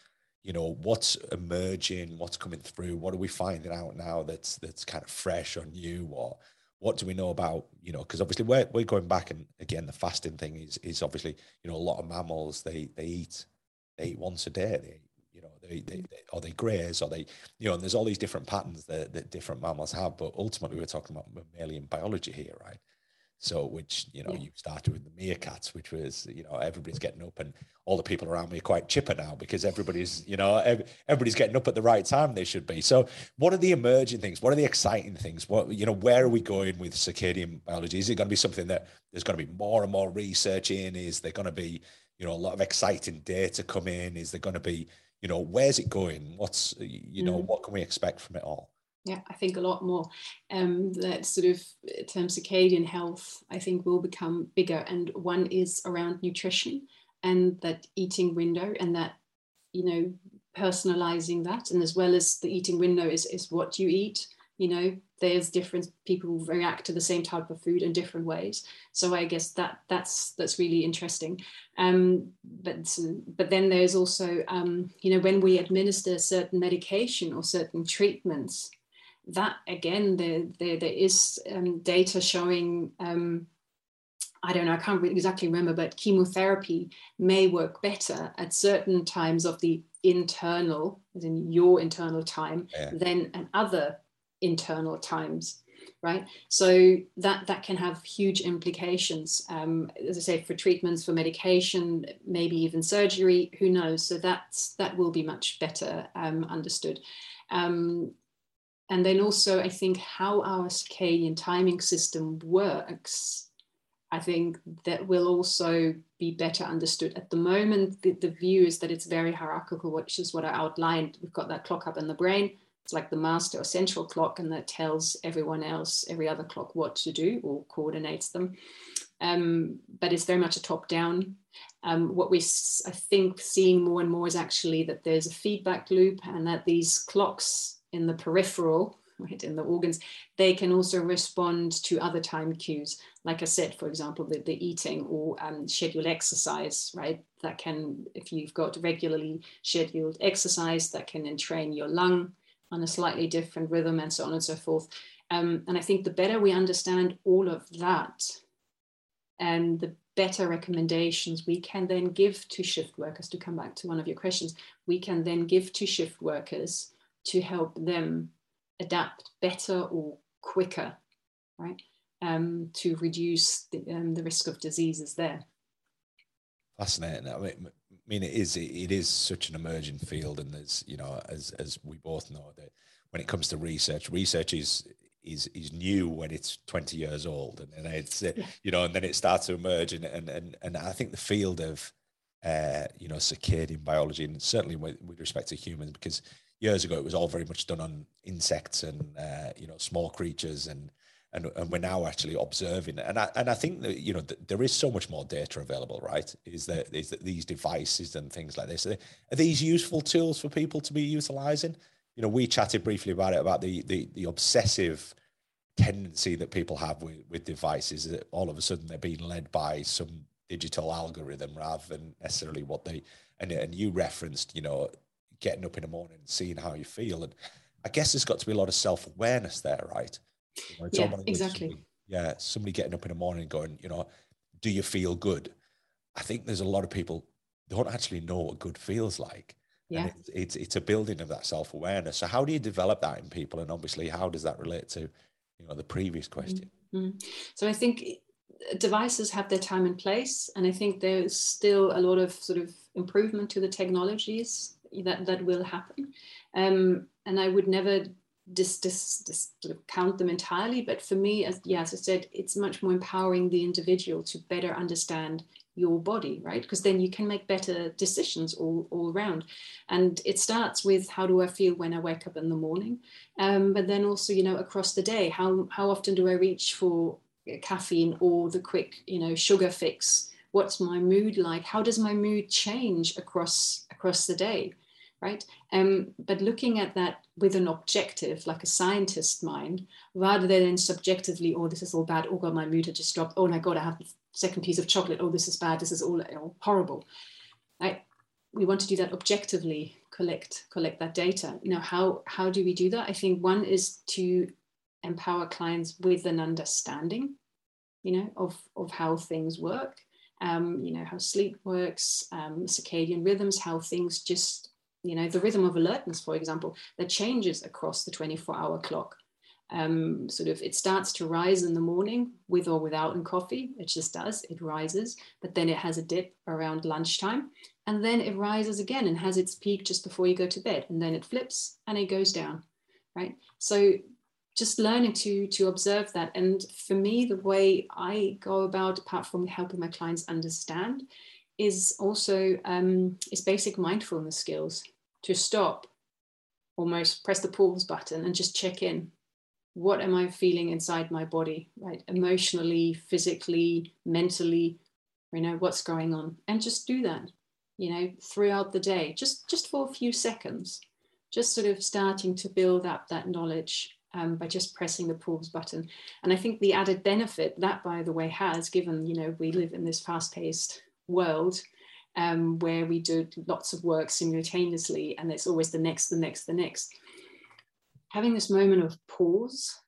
A: you know what's emerging, what's coming through. What are we finding out now that's that's kind of fresh or new or what do we know about you know because obviously we're, we're going back and again the fasting thing is is obviously you know a lot of mammals they they eat they eat once a day. They you know they, they, they or they graze or they you know and there's all these different patterns that, that different mammals have but ultimately we're talking about mammalian biology here right so, which, you know, yeah. you started with the meerkats, which was, you know, everybody's getting up and all the people around me are quite chipper now because everybody's, you know, everybody's getting up at the right time they should be. So, what are the emerging things? What are the exciting things? What, you know, where are we going with circadian biology? Is it going to be something that there's going to be more and more research in? Is there going to be, you know, a lot of exciting data come in? Is there going to be, you know, where's it going? What's, you know, mm. what can we expect from it all?
B: Yeah, I think a lot more. Um, that sort of term circadian health, I think, will become bigger. And one is around nutrition and that eating window, and that you know personalizing that, and as well as the eating window is is what you eat. You know, there's different people react to the same type of food in different ways. So I guess that that's that's really interesting. Um, but but then there's also um, you know when we administer certain medication or certain treatments that again, there, there, there is um, data showing, um, I don't know, I can't exactly remember, but chemotherapy may work better at certain times of the internal, as in your internal time, yeah. than at other internal times right? So that that can have huge implications. Um, as i say for treatments for medication maybe even surgery who knows? So that's that will be much better um, understood. Um, and then also, I think how our circadian timing system works, I think that will also be better understood. At the moment, the, the view is that it's very hierarchical, which is what I outlined. We've got that clock up in the brain. It's like the master or central clock, and that tells everyone else, every other clock, what to do or coordinates them. Um, but it's very much a top down. Um, what we, I think, seeing more and more is actually that there's a feedback loop and that these clocks in the peripheral, right, in the organs, they can also respond to other time cues. Like I said, for example, the, the eating or um, scheduled exercise, right? That can, if you've got regularly scheduled exercise, that can entrain your lung on a slightly different rhythm and so on and so forth. Um, and I think the better we understand all of that, and the better recommendations we can then give to shift workers, to come back to one of your questions, we can then give to shift workers to help them adapt better or quicker, right? Um, to reduce the, um, the risk of diseases there.
A: Fascinating. I mean, I mean, it is it is such an emerging field, and there's you know as as we both know that when it comes to research, research is is is new when it's 20 years old, and, and it's yeah. you know, and then it starts to emerge, and and and, and I think the field of uh, you know circadian biology, and certainly with, with respect to humans, because years ago it was all very much done on insects and uh, you know small creatures and and, and we're now actually observing. And I, and I think that, you know, th- there is so much more data available, right? Is that, is that these devices and things like this, are, are these useful tools for people to be utilizing? You know, we chatted briefly about it, about the, the, the obsessive tendency that people have with, with devices that all of a sudden they're being led by some digital algorithm rather than necessarily what they, and, and you referenced, you know, getting up in the morning and seeing how you feel. And I guess there's got to be a lot of self awareness there, right?
B: You know, yeah, exactly.
A: Somebody, yeah, somebody getting up in the morning going, you know, do you feel good? I think there's a lot of people don't actually know what good feels like.
B: yeah
A: it's, it's, it's a building of that self-awareness so how do you develop that in people and obviously how does that relate to you know the previous question
B: mm-hmm. so i think devices have their time and place and i think there's still a lot of sort of improvement to the technologies that that will happen um, and i would never just, just, just sort count them entirely but for me as yeah as i said it's much more empowering the individual to better understand your body, right? Because then you can make better decisions all, all around. And it starts with how do I feel when I wake up in the morning? Um, but then also, you know, across the day, how, how often do I reach for caffeine or the quick, you know, sugar fix? What's my mood like? How does my mood change across across the day? Right. Um, but looking at that with an objective, like a scientist mind, rather than subjectively, oh, this is all bad. Oh God, my mood had just dropped. Oh my God, I have the second piece of chocolate, oh, this is bad, this is all horrible. We want to do that objectively, collect collect that data. Know, how how do we do that? I think one is to empower clients with an understanding, you know, of of how things work. Um, you know, how sleep works, um, circadian rhythms, how things just, you know, the rhythm of alertness, for example, that changes across the 24 hour clock. Um, sort of it starts to rise in the morning with or without in coffee. It just does. It rises but then it has a dip around lunchtime and then it rises again and has its peak just before you go to bed and then it flips and it goes down right? So just learning to to observe that and for me the way i go about apart from helping my clients understand is also um, is basic mindfulness skills to stop almost press the pause button and just check in what am I feeling inside my body, right? Emotionally, physically, mentally, you know, what's going on? And just do that, you know, throughout the day, just just for a few seconds, just sort of starting to build up that knowledge um, by just pressing the pause button. And I think the added benefit that, by the way, has given, you know, we live in this fast-paced world um, where we do lots of work simultaneously, and it's always the next, the next, the next. Having this moment of pause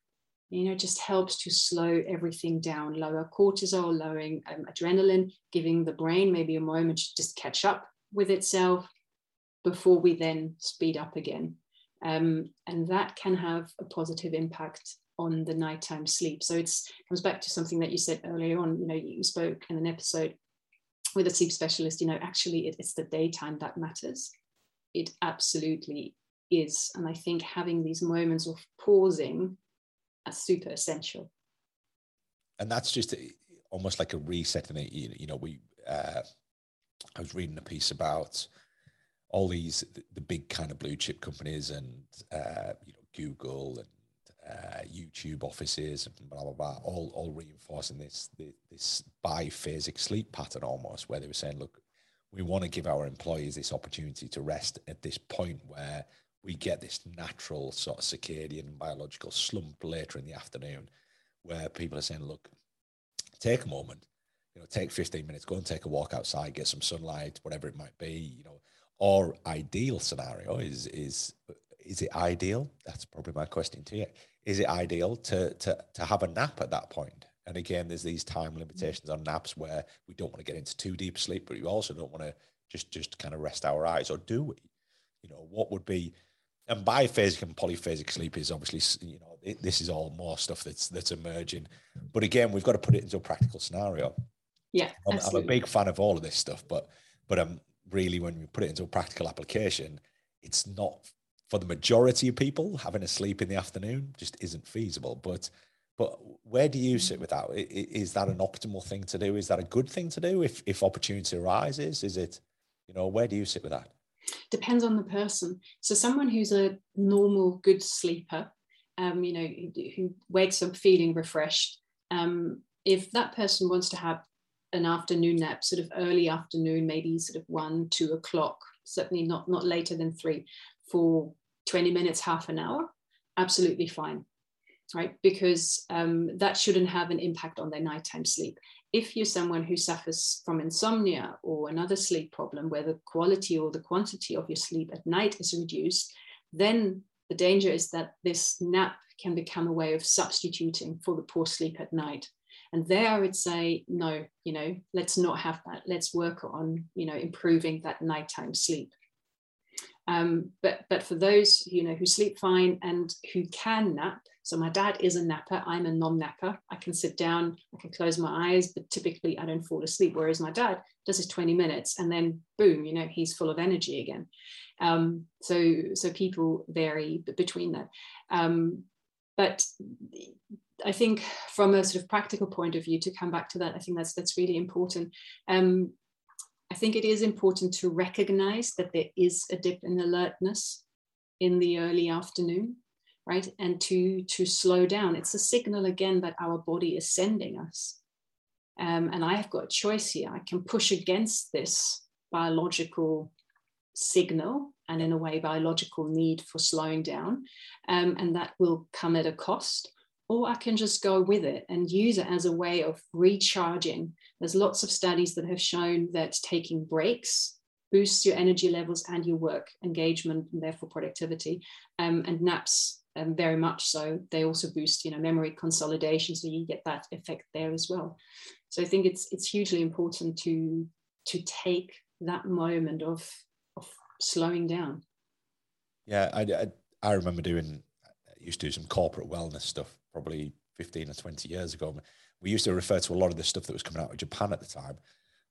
B: you know just helps to slow everything down. Lower cortisol lowering um, adrenaline giving the brain maybe a moment to just catch up with itself before we then speed up again. Um, and that can have a positive impact on the nighttime sleep. So it comes back to something that you said earlier on you know you spoke in an episode with a sleep specialist you know actually it, it's the daytime that matters it absolutely is. And I think having these moments of pausing are super essential.
A: And that's just almost like a reset in it. You know, we, uh, I was reading a piece about all these, the big kind of blue chip companies and, uh, you know, Google and uh, YouTube offices and blah blah blah, all all reinforcing this this biphasic sleep pattern almost, where they were saying, look, we want to give our employees this opportunity to rest at this point where we get this natural sort of circadian biological slump later in the afternoon where people are saying, look, take a moment, you know, take 15 minutes, go and take a walk outside, get some sunlight, whatever it might be, you know, or ideal scenario is, is, is it ideal? That's probably my question to you. Is it ideal to, to, to have a nap at that point? And again, there's these time limitations on naps where we don't want to get into too deep sleep, but we also don't want to just, just kind of rest our eyes or do we? You know, what would be and biphasic and polyphasic sleep is obviously you know it, this is all more stuff that's that's emerging but again we've got to put it into a practical scenario
B: yeah
A: I'm, I'm, a big fan of all of this stuff but but um really when we put it into a practical application it's not for the majority of people having a sleep in the afternoon just isn't feasible. But but where do you sit with that? Is that an optimal thing to do? Is that a good thing to do if if opportunity arises? Is it you know where do you sit with that?
B: Depends on the person. So someone who's a normal good sleeper, um, you know, who, wakes up feeling refreshed, um, if that person wants to have an afternoon nap, sort of early afternoon, maybe sort of one, two o'clock, certainly not not later than three, for 20 minutes, half an hour, absolutely fine right? Because um, that shouldn't have an impact on their nighttime sleep if you're someone who suffers from insomnia or another sleep problem where the quality or the quantity of your sleep at night is reduced, then the danger is that this nap can become a way of substituting for the poor sleep at night. And there I would say, no, you know, let's not have that. Let's work on, you know, improving that nighttime sleep. Um, but but for those you know who sleep fine and who can nap, so my dad is a napper. I'm a non-napper. I can sit down, I can close my eyes, but typically I don't fall asleep. Whereas my dad does his 20 minutes and then boom, you know, he's full of energy again. Um, so so people vary between that. Um, but I think from a sort of practical point of view, to come back to that, I think that's that's really important. Um, I think it is important to recognize that there is a dip in alertness in the early afternoon right? And to to slow down. It's a signal again that our body is sending us. Um, and i have got a choice here. I can push against this biological signal and in a way biological need for slowing down um, and that will come at a cost or i can just go with it and use it as a way of recharging there's lots of studies that have shown that taking breaks boosts your energy levels and your work engagement and therefore productivity um, and naps um, very much so. They also boost, you know, memory consolidation, so you get that effect there as well. So I think it's it's hugely important to to take that moment of of slowing down.
A: Yeah, I, I, I remember doing I used to do some corporate wellness stuff probably 15 or 20 years ago. We used to refer to a lot of the stuff that was coming out of Japan at the time,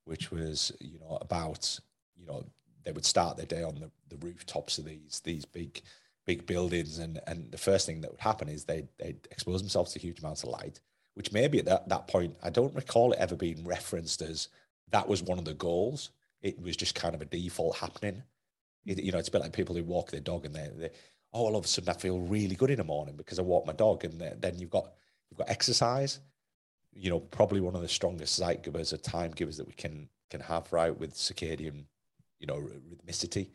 A: which was you know about you know they would start their day on the, the rooftops of these these big big buildings. And and the first thing that would happen is they'd, they'd expose themselves to huge amounts of light which maybe at that, that point i don't recall it ever being referenced as that was one of the goals. It was just kind of a default happening. It, you know it's a bit like people who walk their dog and they, they oh all of a sudden i feel really good in the morning because i walk my dog and then you've got you've got exercise you know probably one of the strongest zeitgebers or time givers that we can can have right with circadian you know rhythmicity.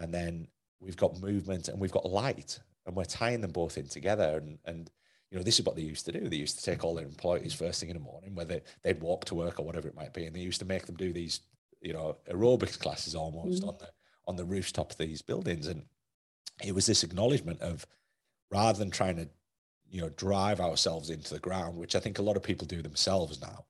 A: And then we've got movement and we've got light and we're tying them both in together. And and you know this is what they used to do. They used to take all their employees first thing in the morning whether they'd walk to work or whatever it might be. And they used to make them do these you know aerobics classes almost mm on the on the rooftop of these buildings. And it was this acknowledgement of rather than trying to you know drive ourselves into the ground which i think a lot of people do themselves now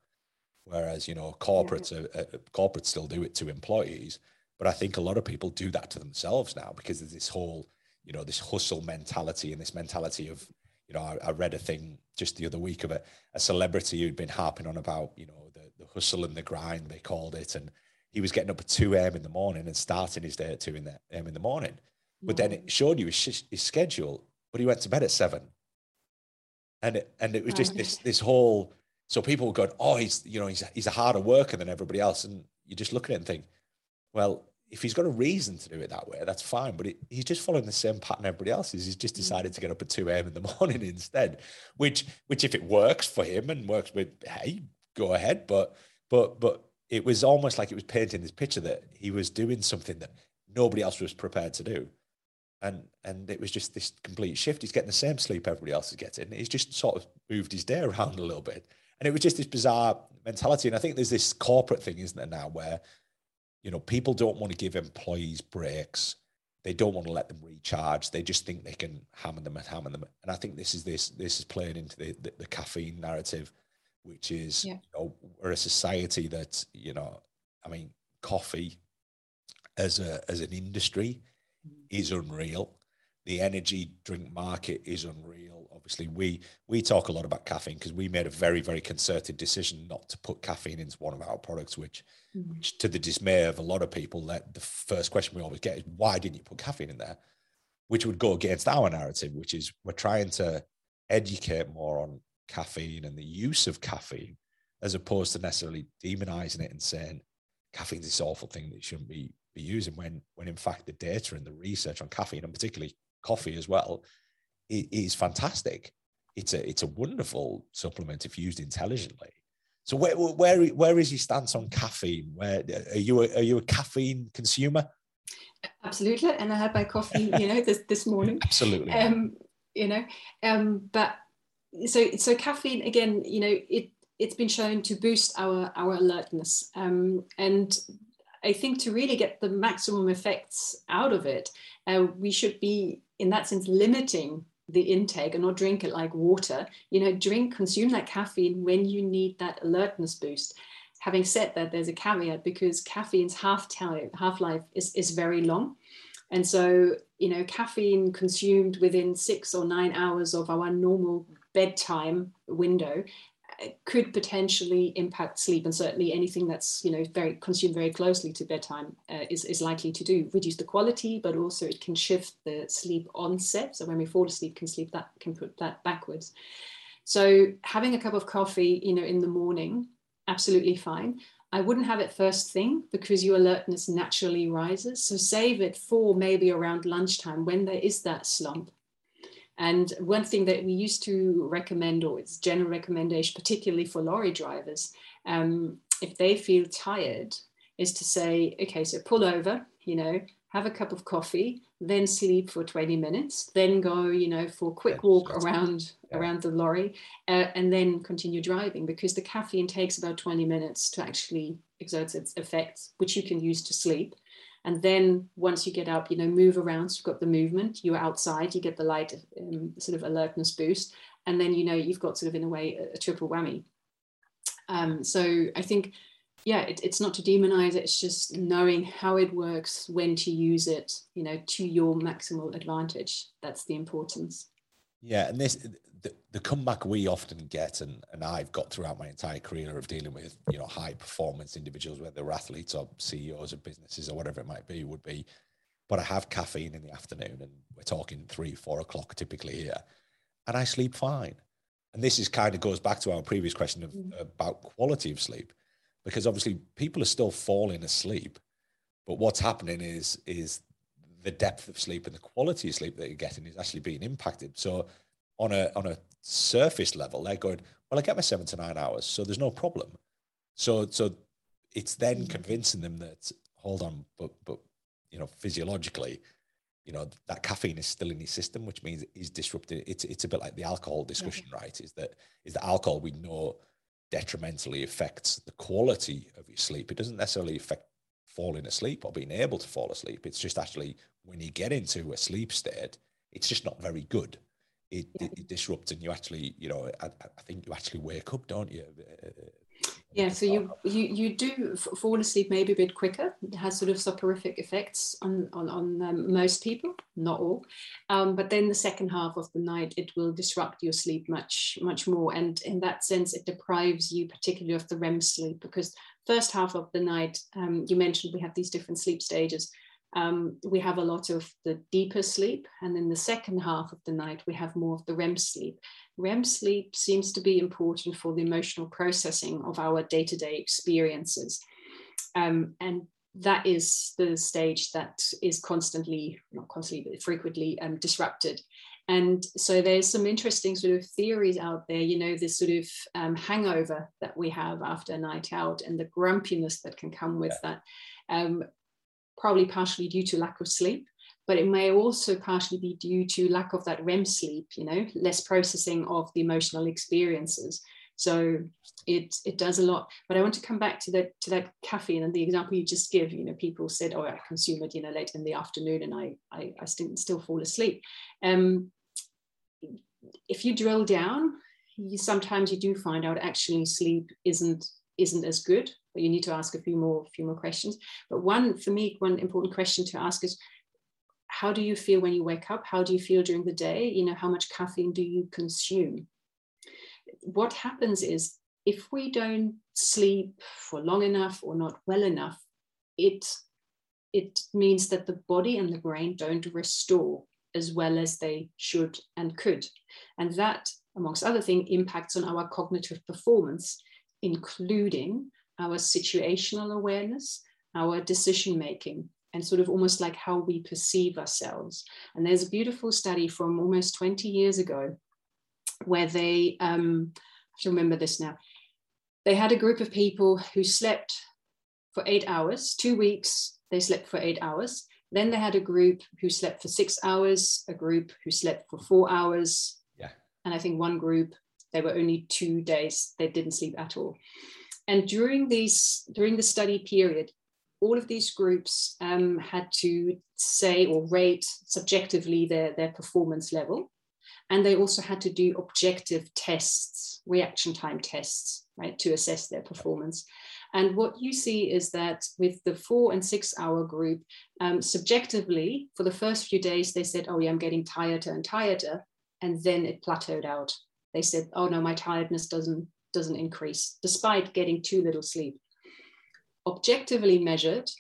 A: whereas you know corporates yeah. uh, corporates still do it to employees but I think a lot of people do that to themselves now because there's this whole, you know, this hustle mentality and this mentality of, you know, I, I read a thing just the other week of a, a celebrity who'd been harping on about, you know, the, the hustle and the grind, they called it. And he was getting up at 2 a.m. in the morning and starting his day at 2 a.m. in the morning. But then it showed you his, his schedule, but he went to bed at seven. And it, and it was just this this whole so people were going, oh, he's you know he's he's a harder worker than everybody else, and you just look at it and think, well, if he's got a reason to do it that way, that's fine. But it, he's just following the same pattern everybody else is. He's just mm. decided to get up at 2 a.m. in the [LAUGHS] morning instead, which, which if it works for him and works with, hey, go ahead. But, but, but it was almost like it was painting this picture that he was doing something that nobody else was prepared to do. And, and it was just this complete shift. He's getting the same sleep everybody else is getting. He's just sort of moved his day around a little bit. And it was just this bizarre mentality. And I think there's this corporate thing, isn't there, now, where you know, people don't want to give employees breaks. They don't want to let them recharge. They just think they can hammer them and hammer them. And I think this is this this is playing into the the, the caffeine narrative, which is yeah. you know we're a society that you know, I mean, coffee as a as an industry. Is unreal. The energy drink market is unreal. Obviously, we we talk a lot about caffeine because we made a very very concerted decision not to put caffeine into one of our products, which mm-hmm. which to the dismay of a lot of people, that the first question we always get is why didn't you put caffeine in there? Which would go against our narrative, which is we're trying to educate more on caffeine and the use of caffeine, as opposed to necessarily demonizing it and saying caffeine's this awful thing that you shouldn't be be using when when in fact the data and the research on caffeine and particularly coffee as well is fantastic. It's a it's a wonderful supplement if used intelligently. So where where where is your stance on caffeine? Where are you a, are you a caffeine consumer?
B: Absolutely, and I had my coffee, you know, this this morning. [LAUGHS]
A: Absolutely.
B: Um, you know, um, but so so caffeine again, you know, it it's been shown to boost our our alertness, um, and I think to really get the maximum effects out of it, uh, we should be in that sense limiting the intake and not drink it like water. You know, drink, consume that caffeine when you need that alertness boost. Having said that, there's a caveat because caffeine's half life is, is very long. And so, you know, caffeine consumed within six or nine hours of our normal bedtime window could potentially impact sleep and certainly anything that's you know very consumed very closely to bedtime uh, is, is likely to do reduce the quality but also it can shift the sleep onset so when we fall asleep can sleep that can put that backwards so having a cup of coffee you know in the morning absolutely fine I wouldn't have it first thing because your alertness naturally rises. So save it for maybe around lunchtime when there is that slump. And one thing that we used to recommend, or it's general recommendation, particularly for lorry drivers, um, if they feel tired, is to say, okay, so pull over, you know, have a cup of coffee, then sleep for 20 minutes, then go, you know, for a quick walk around yeah. around the lorry, uh, and then continue driving because the caffeine takes about 20 minutes to actually exert its effects, which you can use to sleep. And then once you get up, you know, move around. So you've got the movement, you're outside, you get the light um, sort of alertness boost. And then, you know, you've got sort of in a way a, a triple whammy. Um, so I think, yeah, it, it's not to demonize it. It's just knowing how it works, when to use it, you know, to your maximal advantage. That's the importance.
A: Yeah. And this, the, the comeback we often get, and, and I've got throughout my entire career of dealing with, you know, high performance individuals, whether they're athletes or CEOs of businesses or whatever it might be, would be, but I have caffeine in the afternoon, and we're talking three, four o'clock typically here, and I sleep fine. And this is kind of goes back to our previous question of, mm. about quality of sleep, because obviously people are still falling asleep, but what's happening is is the depth of sleep and the quality of sleep that you're getting is actually being impacted. So on a on a surface level, they're going, well, I get my seven to nine hours, so there's no problem. So so it's then mm-hmm. convincing them that hold on, but but you know, physiologically, you know, that caffeine is still in your system, which means it is disrupted. It's it's a bit like the alcohol discussion, yeah. right? Is that is that alcohol we know detrimentally affects the quality of your sleep. It doesn't necessarily affect falling asleep or being able to fall asleep. It's just actually when you get into a sleep state, it's just not very good. It, yeah. it, disrupts and you actually you know I, I, think you actually wake up don't you? Uh,
B: uh, yeah so you you you do fall asleep maybe a bit quicker. It has sort of soporific effects on on, on um, most people not all. Um, but then the second half of the night it will disrupt your sleep much much more. And in that sense it deprives you particularly of the REM sleep because first half of the night um, you mentioned we have these different sleep stages um, we have a lot of the deeper sleep. And in the second half of the night, we have more of the REM sleep. REM sleep seems to be important for the emotional processing of our day to day experiences. Um, and that is the stage that is constantly, not constantly, but frequently um, disrupted. And so there's some interesting sort of theories out there, you know, this sort of um, hangover that we have after a night out and the grumpiness that can come with yeah. that. Um, probably partially due to lack of sleep, but it may also partially be due to lack of that REM sleep, you know, less processing of the emotional experiences. So it it does a lot. But I want to come back to that to that caffeine and the example you just give. You know, people said, "Oh, I consume it, you know, late in the afternoon, and I I, I still still fall asleep." Um, if you drill down, you sometimes you do find out actually sleep isn't isn't as good but you need to ask a few more few more questions. But one for me one important question to ask is how do you feel when you wake up? How do you feel during the day? You know how much caffeine do you consume? What happens is if we don't sleep for long enough or not well enough it it means that the body and the brain don't restore as well as they should and could. And that amongst other things impacts on our cognitive performance including our situational awareness, our decision making, and sort of almost like how we perceive ourselves. And there's a beautiful study from almost 20 years ago where they, um, I have to remember this now, they had a group of people who slept for eight hours, two weeks, they slept for eight hours. Then they had a group who slept for six hours, a group who slept for four hours.
A: Yeah.
B: And I think one group, they were only two days, they didn't sleep at all. And during these during the study period, all of these groups um, had to say or rate subjectively their, their performance level. And they also had to do objective tests, reaction time tests, right, to assess their performance. And what you see is that with the four and six hour group, um, subjectively, for the first few days, they said, Oh, yeah, I'm getting tired and tired. And then it plateaued out. They said, Oh, no, my tiredness doesn't, doesn't increase, despite getting too little sleep. Objectively measured,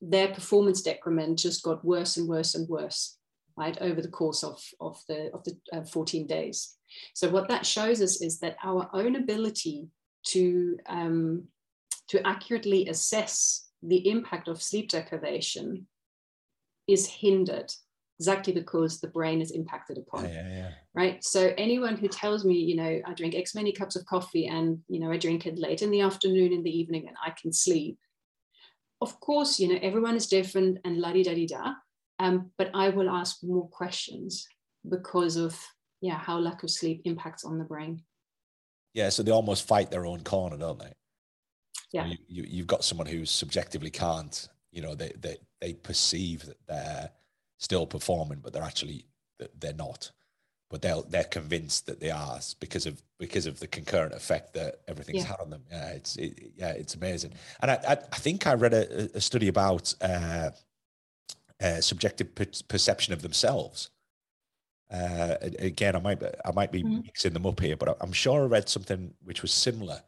B: their performance decrement just got worse and worse and worse right over the course of, of the, of the uh, 14 days. So what that shows us is that our own ability to, um, to accurately assess the impact of sleep deprivation is hindered exactly because the brain is impacted upon
A: yeah, yeah,
B: right? So anyone who tells me you know i drink x many cups of coffee and you know i drink it late in the afternoon in the evening and i can sleep of course you know everyone is different and la di da di da um, but i will ask more questions because of yeah how lack of sleep impacts on the brain.
A: Yeah so they almost fight their own corner don't they?
B: Yeah.
A: You, you, you've got someone who subjectively can't you know they, they they perceive that they're still performing but they're actually they're not. But they'll they're convinced that they are because of because of the concurrent effect that everything's yeah. had on them. Yeah it's it, yeah it's amazing. And I, I, I think i read a, a study about uh, uh, subjective per- perception of themselves. Uh, again, I might I might be mm-hmm. mixing them up here, but I'm sure I read something which was similar,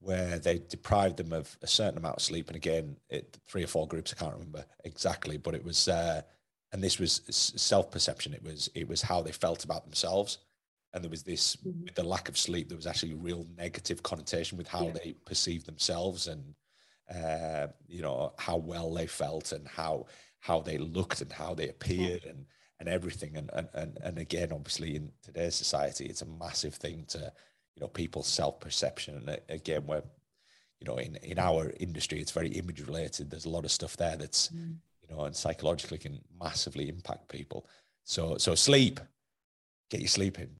A: where they deprived them of a certain amount of sleep, and again, it, three or four groups I can't remember exactly, but it was, uh, and this was self perception. It was it was how they felt about themselves, and there was this mm-hmm. with the lack of sleep. There was actually a real negative connotation with how yeah. they perceived themselves, and uh, you know how well they felt, and how how they looked, and how they appeared, and and everything. And, and, and, and again, obviously in today's society, it's a massive thing to, you know, people's self-perception. And uh, again, where, you know, in, in our industry, it's very image related. There's a lot of stuff there that's, mm. You know, and psychologically can massively impact people. So, so sleep, get your sleep in.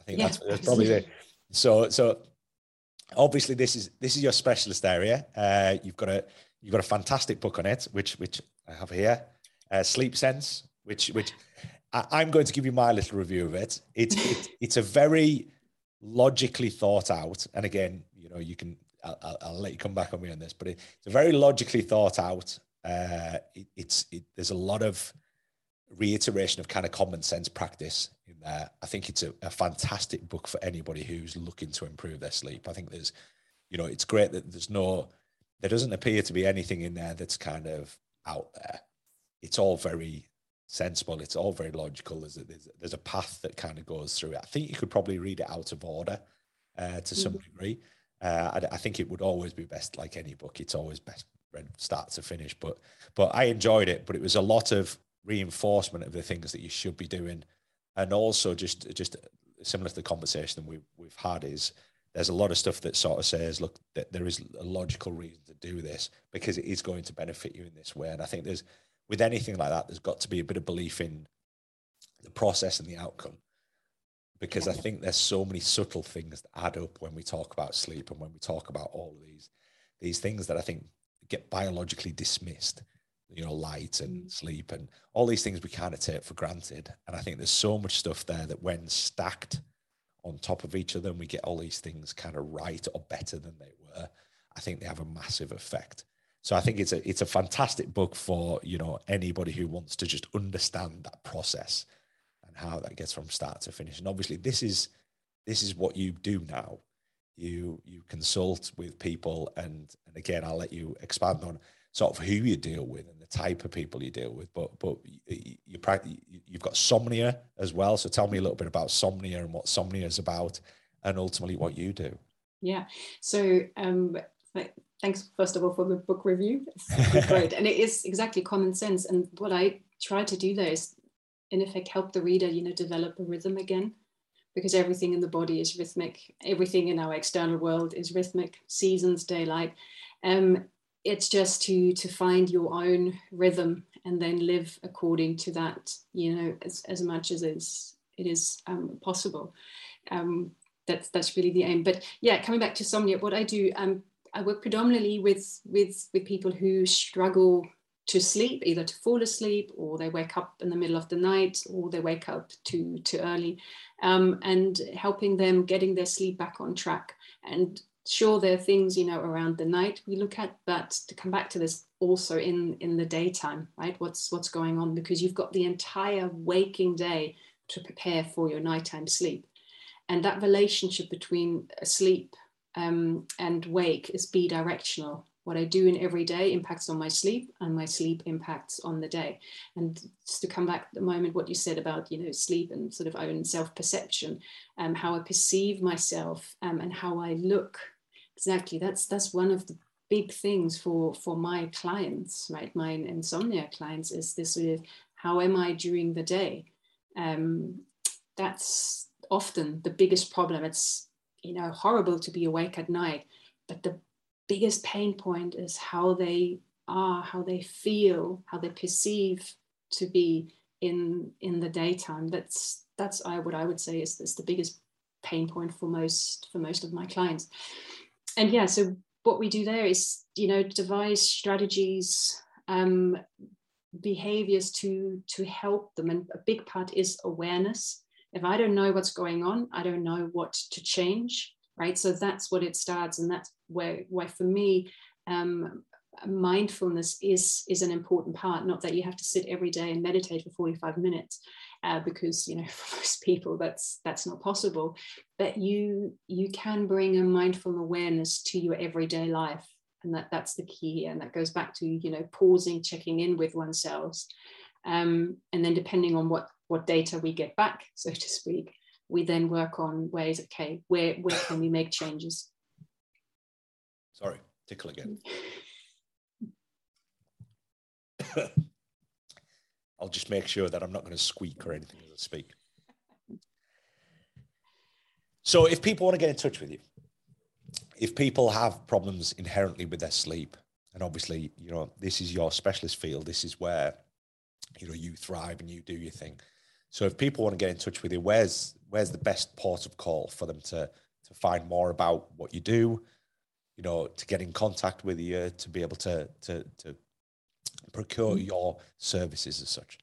A: I think yeah, that's, that's probably it. So, so obviously this is, this is your specialist area. Uh, you've got a, you've got a fantastic book on it, which, which I have here, uh, Sleep Sense, which, which I, am going to give you my little review of it. It's [LAUGHS] it, it's a very logically thought out, and again, you know, you can I'll, I'll, let you come back on me on this, but it, it's a very logically thought out. Uh, it, it's it, there's a lot of reiteration of kind of common sense practice in there. I think it's a, a, fantastic book for anybody who's looking to improve their sleep. I think there's, you know, it's great that there's no, there doesn't appear to be anything in there that's kind of out there. It's all very sensible. It's all very logical. There's a, there's, there's a path that kind of goes through it. I think you could probably read it out of order uh, to some mm-hmm. degree. Uh, I, I, think it would always be best, like any book, it's always best read start to finish. But but I enjoyed it. But it was a lot of reinforcement of the things that you should be doing, and also just just similar to the conversation that we've we've had is there's a lot of stuff that sort of says, look, that there is a logical reason to do this because it is going to benefit you in this way. And I think there's with anything like that, there's got to be a bit of belief in the process and the outcome. Because I think there's so many subtle things that add up when we talk about sleep and when we talk about all of these these things that I think get biologically dismissed. You know, light and mm. sleep and all these things we kind of take for granted. And I think there's so much stuff there that when stacked on top of each other and we get all these things kind of right or better than they were, I think they have a massive effect. So I think it's a it's a fantastic book for you know anybody who wants to just understand that process and how that gets from start to finish. And obviously, this is this is what you do now. You you consult with people, and and again, I'll let you expand on sort of who you deal with and the type of people you deal with. But but you, you you've got Somnia as well. So tell me a little bit about Somnia and what Somnia is about, and ultimately what you do.
B: Yeah. So um, thanks first of all for the book review. It's [LAUGHS] great, and it is exactly common sense. And what I try to do there is, in effect, help the reader, you know, develop a rhythm again, because everything in the body is rhythmic. Everything in our external world is rhythmic. Seasons, daylight. Um, it's just to to find your own rhythm and then live according to that. You know, as as much as is it is um, possible. Um, that's that's really the aim. But yeah, coming back to Somnia, what I do, um, I work predominantly with, with, with people who struggle to sleep, either to fall asleep or they wake up in the middle of the night or they wake up too, too early, um, and helping them getting their sleep back on track. And sure there are things you know around the night we look at but to come back to this also in in the daytime right? What's what's going on? Because you've got the entire waking day to prepare for your nighttime sleep. And that relationship between sleep um, and wake is bidirectional what I do in every day impacts on my sleep, and my sleep impacts on the day. And just to come back at the moment, what you said about you know sleep and sort of own self perception, um, how I perceive myself, um, and how I look. Exactly, that's that's one of the big things for for my clients, right? My insomnia clients is this sort of how am I during the day? Um, that's often the biggest problem. It's you know horrible to be awake at night, but the biggest pain point is how they are, how they feel, how they perceive to be in in the daytime. That's that's I what I would say is, is the biggest pain point for most for most of my clients. And yeah, so what we do there is you know devise strategies, um, behaviors to to help them, and a big part is awareness. If I don't know what's going on, I don't know what to change right? So that's what it starts and that's where why for me um, mindfulness is is an important part. Not that you have to sit every day and meditate for 45 minutes uh, because you know [LAUGHS] for most people that's that's not possible but you you can bring a mindful awareness to your everyday life and that that's the key and that goes back to you know pausing checking in with oneself um, and then depending on what what data we get back [LAUGHS] so to speak we then work on ways okay where where can we make changes?
A: Sorry tickle again. [LAUGHS] I'll just make sure that i'm not going to squeak or anything as i speak. So if people want to get in touch with you if people have problems inherently with their sleep and obviously you know this is your specialist field this is where you know you thrive and you do your thing so if people want to get in touch with you, where's where's the best port of call for them to to find more about what you do, you know, to get in contact with you, to be able to to to procure mm. your services as such?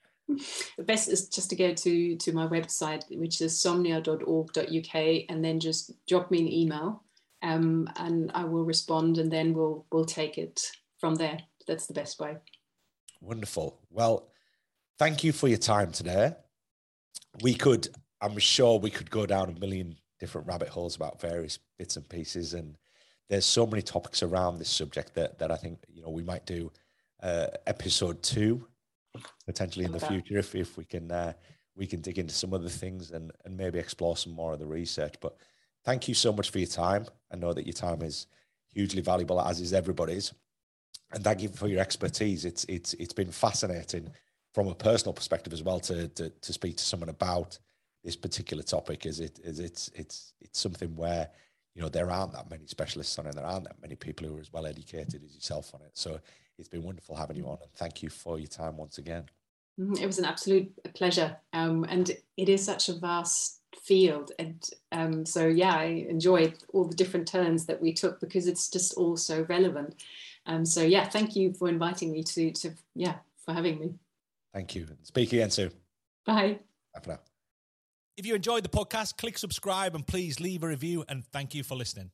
B: The best is just to go to to my website, which is somnia.org.uk, and then just drop me an email, um, and I will respond, and then we'll we'll take it from there. That's the best way.
A: Wonderful. Well, thank you for your time today we could, I'm sure we could go down a million different rabbit holes about various bits and pieces. And there's so many topics around this subject that, that I think, you know, we might do uh, episode two potentially in the future if, if we can, uh, we can dig into some other things and, and maybe explore some more of the research. But thank you so much for your time. I know that your time is hugely valuable, as is everybody's. And thank you for your expertise. It's it's it's been fascinating from a personal perspective as well to, to, to speak to someone about this particular topic is it is it's it's it's something where you know there aren't that many specialists on it. There aren't that many people who are as well educated as yourself on it. So it's been wonderful having you on and thank you for your time once again.
B: Mm-hmm. it was an absolute pleasure. Um, and it is such a vast field and um, so yeah i enjoyed all the different turns that we took because it's just all so relevant. Um, so yeah thank you for inviting me to to yeah for having me
A: Thank you. Speak again soon.
B: Bye.
A: Bye for now.
C: If you enjoyed the podcast, click subscribe and please leave a review. And thank you for listening.